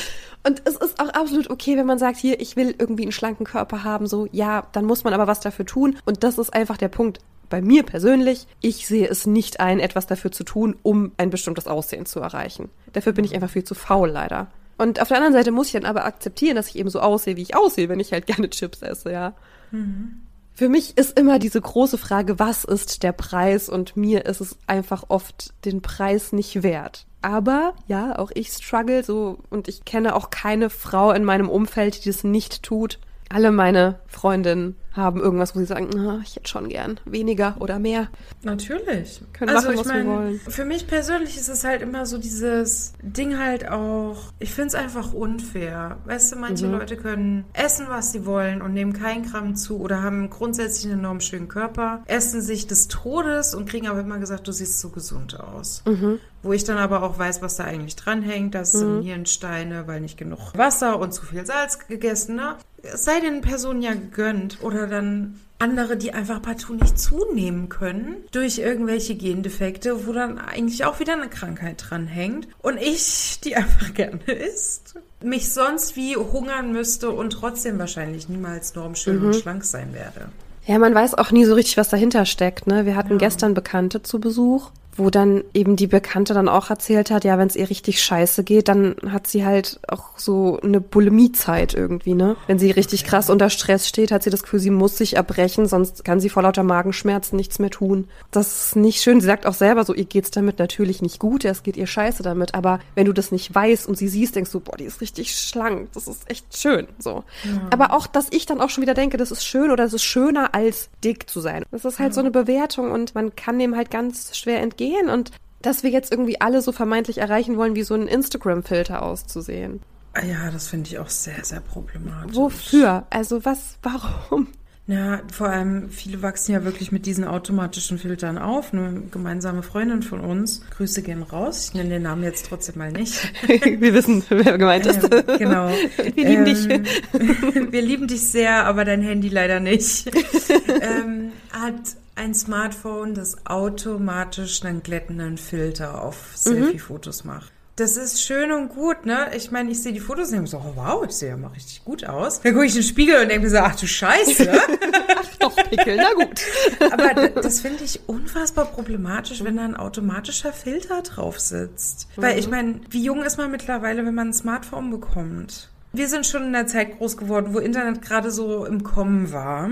und es ist auch absolut okay, wenn man sagt, hier, ich will irgendwie einen schlanken Körper haben, so, ja, dann muss man aber was dafür tun. Und das ist einfach der Punkt bei mir persönlich, ich sehe es nicht ein, etwas dafür zu tun, um ein bestimmtes Aussehen zu erreichen. Dafür bin ich einfach viel zu faul, leider. Und auf der anderen Seite muss ich dann aber akzeptieren, dass ich eben so aussehe, wie ich aussehe, wenn ich halt gerne Chips esse, ja. Mhm. Für mich ist immer diese große Frage, was ist der Preis? Und mir ist es einfach oft den Preis nicht wert. Aber ja, auch ich struggle so und ich kenne auch keine Frau in meinem Umfeld, die das nicht tut. Alle meine Freundinnen haben irgendwas, wo sie sagen, oh, ich hätte schon gern weniger oder mehr. Natürlich. Können also machen, wir wollen. Für mich persönlich ist es halt immer so dieses Ding halt auch, ich finde es einfach unfair. Weißt du, manche mhm. Leute können essen, was sie wollen und nehmen keinen Gramm zu oder haben grundsätzlich einen enorm schönen Körper, essen sich des Todes und kriegen aber immer gesagt, du siehst so gesund aus. Mhm. Wo ich dann aber auch weiß, was da eigentlich dranhängt. Das mhm. sind Hirnsteine, weil nicht genug Wasser und zu viel Salz gegessen. Ne? Es sei den Personen ja gegönnt. Oder dann andere, die einfach partout nicht zunehmen können durch irgendwelche Gendefekte, wo dann eigentlich auch wieder eine Krankheit dranhängt. Und ich, die einfach gerne isst, mich sonst wie hungern müsste und trotzdem wahrscheinlich niemals normschön mhm. und schlank sein werde. Ja, man weiß auch nie so richtig, was dahinter steckt. Ne? Wir hatten ja. gestern Bekannte zu Besuch wo dann eben die Bekannte dann auch erzählt hat, ja, wenn es ihr richtig scheiße geht, dann hat sie halt auch so eine Bulimiezeit irgendwie, ne? Wenn sie richtig krass unter Stress steht, hat sie das Gefühl, sie muss sich erbrechen, sonst kann sie vor lauter Magenschmerzen nichts mehr tun. Das ist nicht schön. Sie sagt auch selber so, ihr geht's damit natürlich nicht gut, es geht ihr scheiße damit, aber wenn du das nicht weißt und sie siehst, denkst du, boah, die ist richtig schlank, das ist echt schön, so. Ja. Aber auch, dass ich dann auch schon wieder denke, das ist schön oder es ist schöner als dick zu sein. Das ist halt ja. so eine Bewertung und man kann dem halt ganz schwer entgehen gehen und dass wir jetzt irgendwie alle so vermeintlich erreichen wollen, wie so ein Instagram-Filter auszusehen. Ah ja, das finde ich auch sehr, sehr problematisch. Wofür? Also was, warum? Na, vor allem, viele wachsen ja wirklich mit diesen automatischen Filtern auf. Eine gemeinsame Freundin von uns, Grüße gehen raus. Ich nenne den Namen jetzt trotzdem mal nicht. Wir wissen, wer gemeint ist. Ähm, genau. Wir lieben ähm, dich. Wir lieben dich sehr, aber dein Handy leider nicht. ähm, hat ein Smartphone, das automatisch einen glättenden Filter auf Selfie-Fotos macht. Das ist schön und gut, ne? Ich meine, ich sehe die Fotos und denke so, oh, wow, ich sehe ja mal richtig gut aus. Dann gucke ich in den Spiegel und denke mir so, ach du Scheiße. Doch, Pickel, na gut. Aber das finde ich unfassbar problematisch, wenn da ein automatischer Filter drauf sitzt. Weil ich meine, wie jung ist man mittlerweile, wenn man ein Smartphone bekommt? Wir sind schon in der Zeit groß geworden, wo Internet gerade so im Kommen war.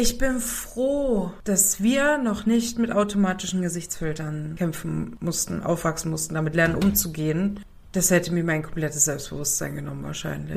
Ich bin froh, dass wir noch nicht mit automatischen Gesichtsfiltern kämpfen mussten, aufwachsen mussten, damit lernen umzugehen. Das hätte mir mein komplettes Selbstbewusstsein genommen wahrscheinlich.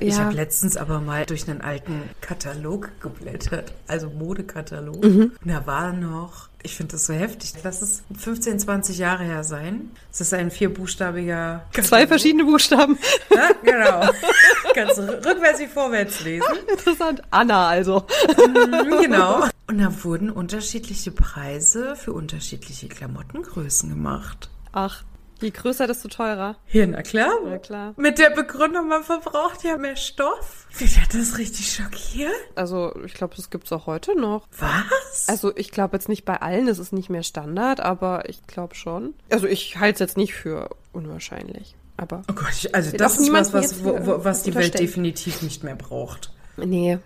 Ich Ja. habe letztens aber mal durch einen alten Katalog geblättert, also Modekatalog. Mhm. Und da war noch, ich finde das so heftig, lass es 15, 20 Jahre her sein. Es ist ein vierbuchstabiger Zwei Katalog. verschiedene Buchstaben. Ja, genau. Kannst du rückwärts wie vorwärts lesen. Interessant. Anna also. Mhm, genau. Und da wurden unterschiedliche Preise für unterschiedliche Klamottengrößen gemacht. Ach, je größer, desto teurer. Hier, na klar. Na klar. Mit der Begründung, man verbraucht ja mehr Stoff. Mich hat das richtig schockiert. Also, ich glaube, das gibt's auch heute noch. Was? Also, ich glaube jetzt nicht bei allen, es ist nicht mehr Standard, aber ich glaube schon. Also, ich halte es jetzt nicht für unwahrscheinlich. Aber oh Gott, ich, also das ist was, was, wo, wo, was die Welt definitiv nicht mehr braucht. nee.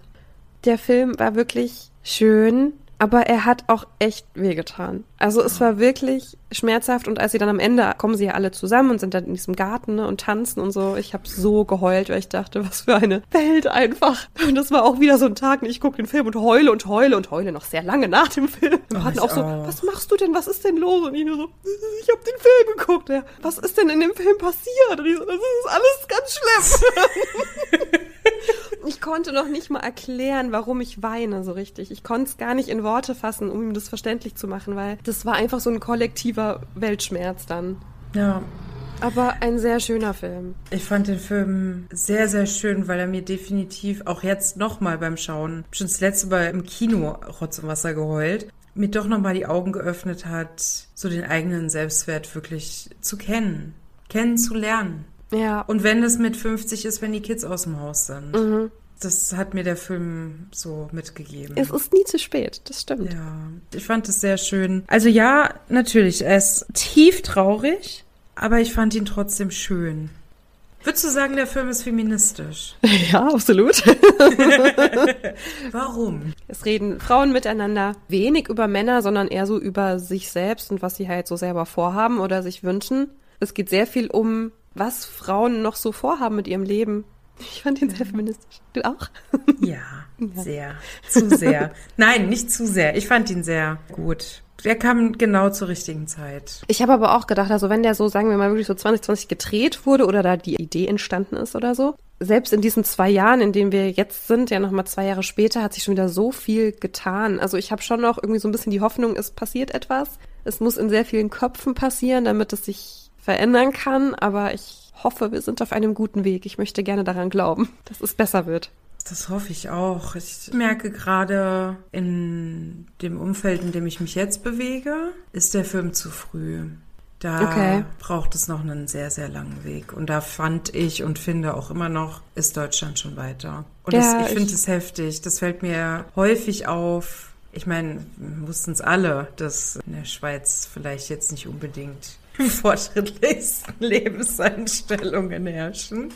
Der Film war wirklich schön, aber er hat auch echt wehgetan. Also es war wirklich schmerzhaft und als sie dann am Ende kommen sie ja alle zusammen und sind dann in diesem Garten ne, und tanzen und so. Ich habe so geheult, weil ich dachte, was für eine Welt einfach. Und das war auch wieder so ein Tag, ich gucke den Film und heule und heule und heule noch sehr lange nach dem Film. Wir Oh, hatten auch so, auch. was machst du denn? Was ist denn los? Und ich nur so, ich habe den Film geguckt. Ja, was ist denn in dem Film passiert? Und ich so, das ist alles ganz schlimm. Ich konnte noch nicht mal erklären, warum ich weine so richtig. Ich konnte es gar nicht in Worte fassen, um ihm das verständlich zu machen, weil das war einfach so ein kollektiver Weltschmerz dann. Ja. Aber ein sehr schöner Film. Ich fand den Film sehr, sehr schön, weil er mir definitiv auch jetzt nochmal beim Schauen, schon das letzte Mal im Kino Rotz und Wasser geheult, mir doch nochmal die Augen geöffnet hat, so den eigenen Selbstwert wirklich zu kennen, kennenzulernen. Ja. Und wenn es mit 50 ist, wenn die Kids aus dem Haus sind. Mhm. Das hat mir der Film so mitgegeben. Es ist nie zu spät, das stimmt. Ja, ich fand es sehr schön. Also ja, natürlich, er ist tief traurig, aber ich fand ihn trotzdem schön. Würdest du sagen, der Film ist feministisch? Ja, absolut. Warum? Es reden Frauen miteinander wenig über Männer, sondern eher so über sich selbst und was sie halt so selber vorhaben oder sich wünschen. Es geht sehr viel um, was Frauen noch so vorhaben mit ihrem Leben. Ich fand ihn sehr feministisch. Du auch? Ja, sehr. Zu sehr. Nein, nicht zu sehr. Ich fand ihn sehr gut. Der kam genau zur richtigen Zeit. Ich habe aber auch gedacht, also wenn der so, sagen wir mal, wirklich so 2020 gedreht wurde oder da die Idee entstanden ist oder so, selbst in diesen zwei Jahren, in denen wir jetzt sind, ja nochmal zwei Jahre später, hat sich schon wieder so viel getan. Also ich habe schon noch irgendwie so ein bisschen die Hoffnung, es passiert etwas. Es muss in sehr vielen Köpfen passieren, damit es sich verändern kann, aber ich hoffe, wir sind auf einem guten Weg. Ich möchte gerne daran glauben, dass es besser wird. Das hoffe ich auch. Ich merke gerade in dem Umfeld, in dem ich mich jetzt bewege, ist der Film zu früh. Da Okay. braucht es noch einen sehr, sehr langen Weg. Und da fand ich und finde auch immer noch, ist Deutschland schon weiter. Und Ja, das, ich finde ich- es heftig. Das fällt mir häufig auf. Ich meine, wir wussten es alle, dass in der Schweiz vielleicht jetzt nicht unbedingt fortschrittlichsten Lebenseinstellungen herrschen.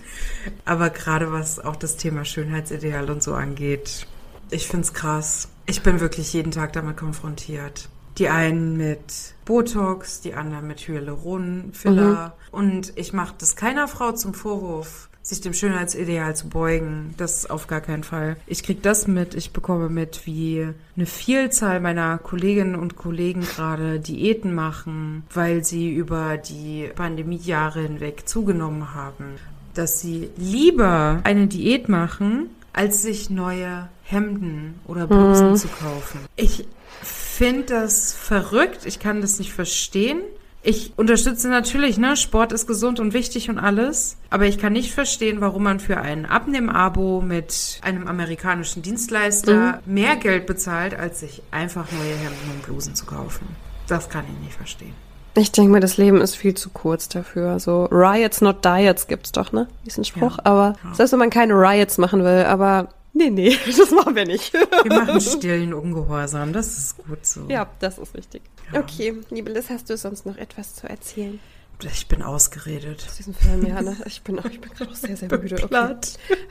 Aber gerade was auch das Thema Schönheitsideal und so angeht, ich find's krass. Ich bin wirklich jeden Tag damit konfrontiert. Die einen mit Botox, die anderen mit Hyaluron, Filler. Und ich mache das keiner Frau zum Vorwurf, sich dem Schönheitsideal zu beugen. Das auf gar keinen Fall. Ich krieg das mit. Ich bekomme mit, wie eine Vielzahl meiner Kolleginnen und Kollegen gerade Diäten machen, weil sie über die Pandemiejahre hinweg zugenommen haben. Dass sie lieber eine Diät machen, als sich neue Hemden oder Blusen zu kaufen. Ich finde das verrückt. Ich kann das nicht verstehen. Ich unterstütze natürlich, ne, Sport ist gesund und wichtig und alles. Aber ich kann nicht verstehen, warum man für ein Abnehm-Abo mit einem amerikanischen Dienstleister mhm. mehr Geld bezahlt, als sich einfach neue Hemden und Blusen zu kaufen. Das kann ich nicht verstehen. Ich denke mal, das Leben ist viel zu kurz dafür. So Riots, not Diets gibt's doch, ne? Diesen Spruch. Ja, aber ja. selbst wenn man keine Riots machen will, aber nee, nee, das machen wir nicht. Wir machen stillen Ungehorsam, das ist gut so. Ja, das ist richtig. Ja. Okay, liebe Liz, hast du sonst noch etwas zu erzählen? Ich bin ausgeredet. Aus diesem Film, ja, ne? Ich bin, ich bin gerade auch sehr, sehr müde. Okay.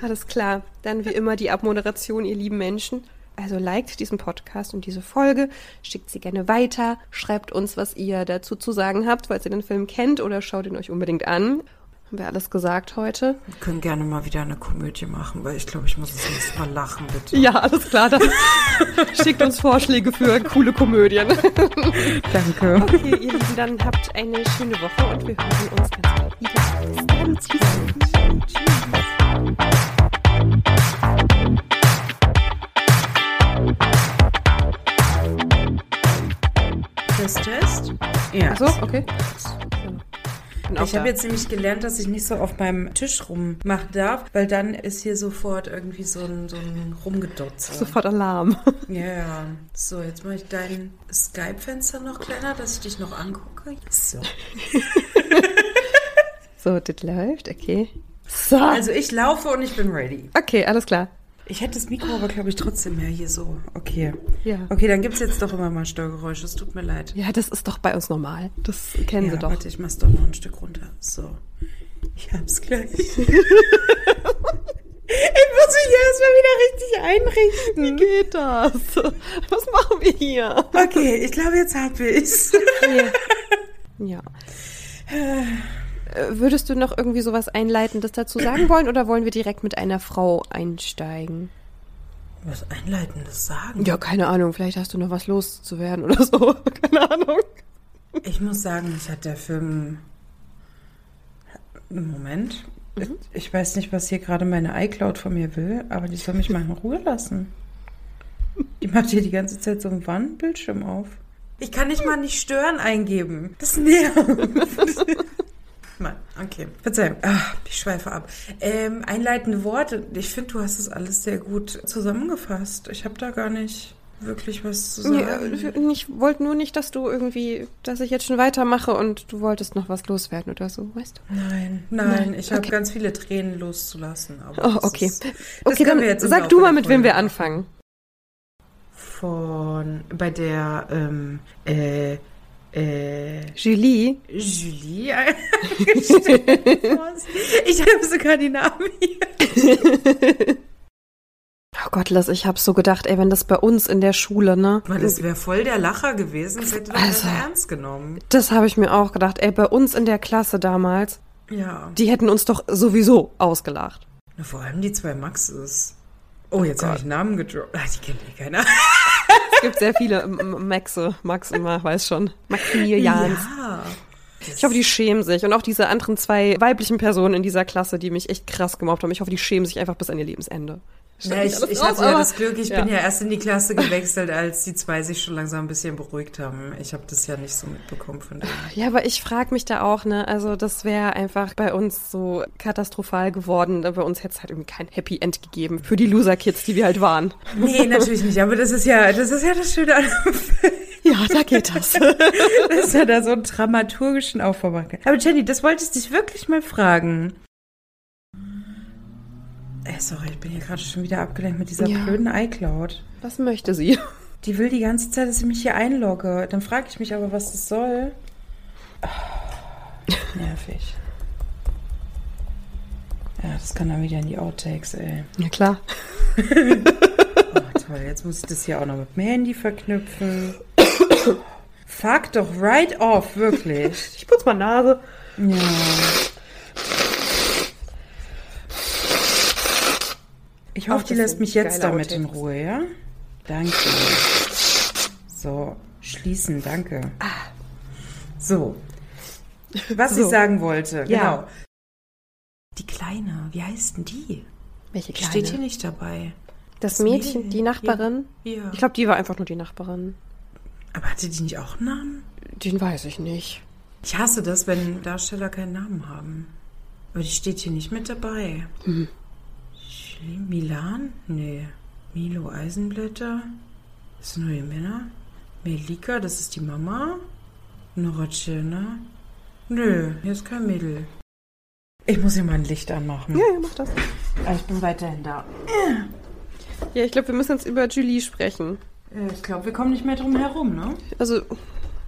Alles klar. Dann wie immer die Abmoderation, ihr lieben Menschen. Also liked diesen Podcast und diese Folge, schickt sie gerne weiter, schreibt uns, was ihr dazu zu sagen habt, falls ihr den Film kennt oder schaut ihn euch unbedingt an. Haben wir alles gesagt heute? Wir können gerne mal wieder eine Komödie machen, weil ich glaube, ich muss das nächste Mal lachen, bitte. Ja, alles klar. Dann schickt uns Vorschläge für coole Komödien. Danke. Okay, ihr Lieben, dann habt eine schöne Woche und wir hören uns ganz bald wieder. Bis dann. Tschüss. Test, Test. Ja. Achso, okay. Ich habe jetzt nämlich gelernt, dass ich nicht so auf meinem Tisch rummachen darf, weil dann ist hier sofort irgendwie so ein, so ein Rumgedotze. Sofort Alarm. Ja, yeah. so, jetzt mache ich dein Skype-Fenster noch kleiner, dass ich dich noch angucke. So. so, das läuft, okay. So. Also ich laufe und ich bin ready. Okay, alles klar. Ich hätte das Mikro aber, glaube ich, trotzdem mehr hier so. Okay. Ja. Okay, dann gibt es jetzt doch immer mal Störgeräusche. Es tut mir leid. Ja, das ist doch bei uns normal. Das kennen ja, Sie doch. Warte, ich mach's doch noch ein Stück runter. So. Ich hab's gleich. ich muss mich erstmal wieder richtig einrichten. Wie geht das? Was machen wir hier? Okay, ich glaube, jetzt hab ich's. Okay. Ja. Äh, würdest du noch irgendwie sowas Einleitendes dazu sagen wollen oder wollen wir direkt mit einer Frau einsteigen? Was Einleitendes sagen? Ja, keine Ahnung. Vielleicht hast du noch was loszuwerden oder so. Keine Ahnung. Ich muss sagen, mich hat der Film. Moment. Mhm. Ich weiß nicht, was hier gerade meine iCloud von mir will, aber die soll mich mal in Ruhe lassen. Die macht hier die ganze Zeit so einen Wandbildschirm auf. Ich kann nicht mal nicht stören eingeben. Das nervt. Mal, okay. Verzeihung, Ach, ich schweife ab. Ähm, einleitende Worte. Ich finde, du hast es alles sehr gut zusammengefasst. Ich habe da gar nicht wirklich was zu sagen. Nee, ich wollte nur nicht, dass du irgendwie, dass ich jetzt schon weitermache und du wolltest noch was loswerden oder so, weißt du? Nein, nein, nein. ich habe okay. ganz viele Tränen loszulassen. oh, okay. Ist, okay, dann sag du mal, mit wem wir anfangen. Von, bei der, ähm, äh, äh, Julie. Julie. ich habe sogar die Namen hier. Oh Gott, Liz, ich habe so gedacht, ey, wenn das bei uns in der Schule, ne? Weil das wäre voll der Lacher gewesen, das hätte also, das ernst genommen. Das habe ich mir auch gedacht, ey, bei uns in der Klasse damals. Ja. Die hätten uns doch sowieso ausgelacht. Na, vor allem die zwei Maxes. Oh, jetzt oh habe ich Namen gedroppt. Ach, die kennt eh keiner. Es gibt sehr viele Maxe, Max immer, weiß schon. Maximilians. Ja. Ich hoffe, die schämen sich. Und auch diese anderen zwei weiblichen Personen in dieser Klasse, die mich echt krass gemobbt haben. Ich hoffe, die schämen sich einfach bis an ihr Lebensende. Ja, ich, ich hatte ja das Glück, ich ja. bin ja erst in die Klasse gewechselt, als die zwei sich schon langsam ein bisschen beruhigt haben. Ich habe das ja nicht so mitbekommen von denen. Ja, aber ich frage mich da auch, ne, also das wäre einfach bei uns so katastrophal geworden. Bei uns hätte es halt irgendwie kein Happy End gegeben für die Loser-Kids, die wir halt waren. Nee, natürlich nicht, aber das ist ja, das ist ja das Schöne an Ja, da geht das. das ist ja da so einen dramaturgischen Aufbau machen. Aber Jenny, das wollte ich dich wirklich mal fragen. Ey, sorry, ich bin hier gerade schon wieder abgelenkt mit dieser ja. blöden iCloud. Was möchte sie? Die will die ganze Zeit, dass ich mich hier einlogge. Dann frage ich mich aber, was das soll. Oh, nervig. Ja, das kann dann wieder in die Outtakes, ey. Ja, klar. oh, toll. Jetzt muss ich das hier auch noch mit dem Handy verknüpfen. Fuck doch right off, wirklich. Ich putze mal Nase. Ja. Ich hoffe, die lässt mich jetzt damit in Ruhe, ja? Danke. So, schließen, danke. Ah. So. Was so. ich sagen wollte, ja. genau. Die Kleine, wie heißt denn die? Welche Kleine? Steht hier nicht dabei. Das, das Mädchen, Mädchen, die Nachbarin? Ja. Ich glaube, die war einfach nur die Nachbarin. Aber hatte die nicht auch einen Namen? Den weiß ich nicht. Ich hasse das, wenn Darsteller keinen Namen haben. Aber die steht hier nicht mit dabei. Milan? Nee. Milo Eisenblätter? Das sind nur die Männer. Melika, das ist die Mama. Nora Tschirner. Nö, hier ist kein Mädel. Ich muss hier mal ein Licht anmachen. Ja, ja, mach das. Aber ich bin weiterhin da. Ja, ich glaube, wir müssen jetzt über Julie sprechen. Ich glaube, wir kommen nicht mehr drum herum, ne? Also,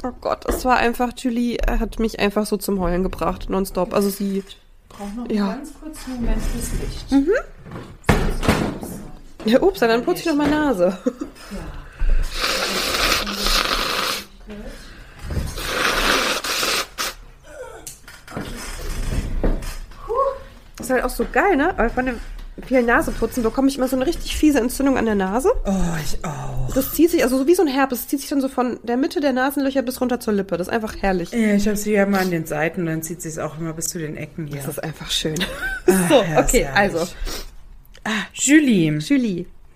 oh Gott, es war einfach, Julie hat mich einfach so zum Heulen gebracht, nonstop. Also sie. Braucht noch Ja. einen ganz kurzen Moment fürs Licht. Mhm. Ja, ups, dann putze ich noch mal Nase. Das ist halt auch so geil, ne? Weil von dem vielen Naseputzen bekomme ich immer so eine richtig fiese Entzündung an der Nase. Oh, ich auch. Das zieht sich, also so wie so ein Herpes, das zieht sich dann so von der Mitte der Nasenlöcher bis runter zur Lippe. Das ist einfach herrlich. Ja, ich habe sie ja mal an den Seiten und dann zieht sie es auch immer bis zu den Ecken hier. Das ist einfach schön. Ah, so, ja, okay, also, Ah, Julie. Julie.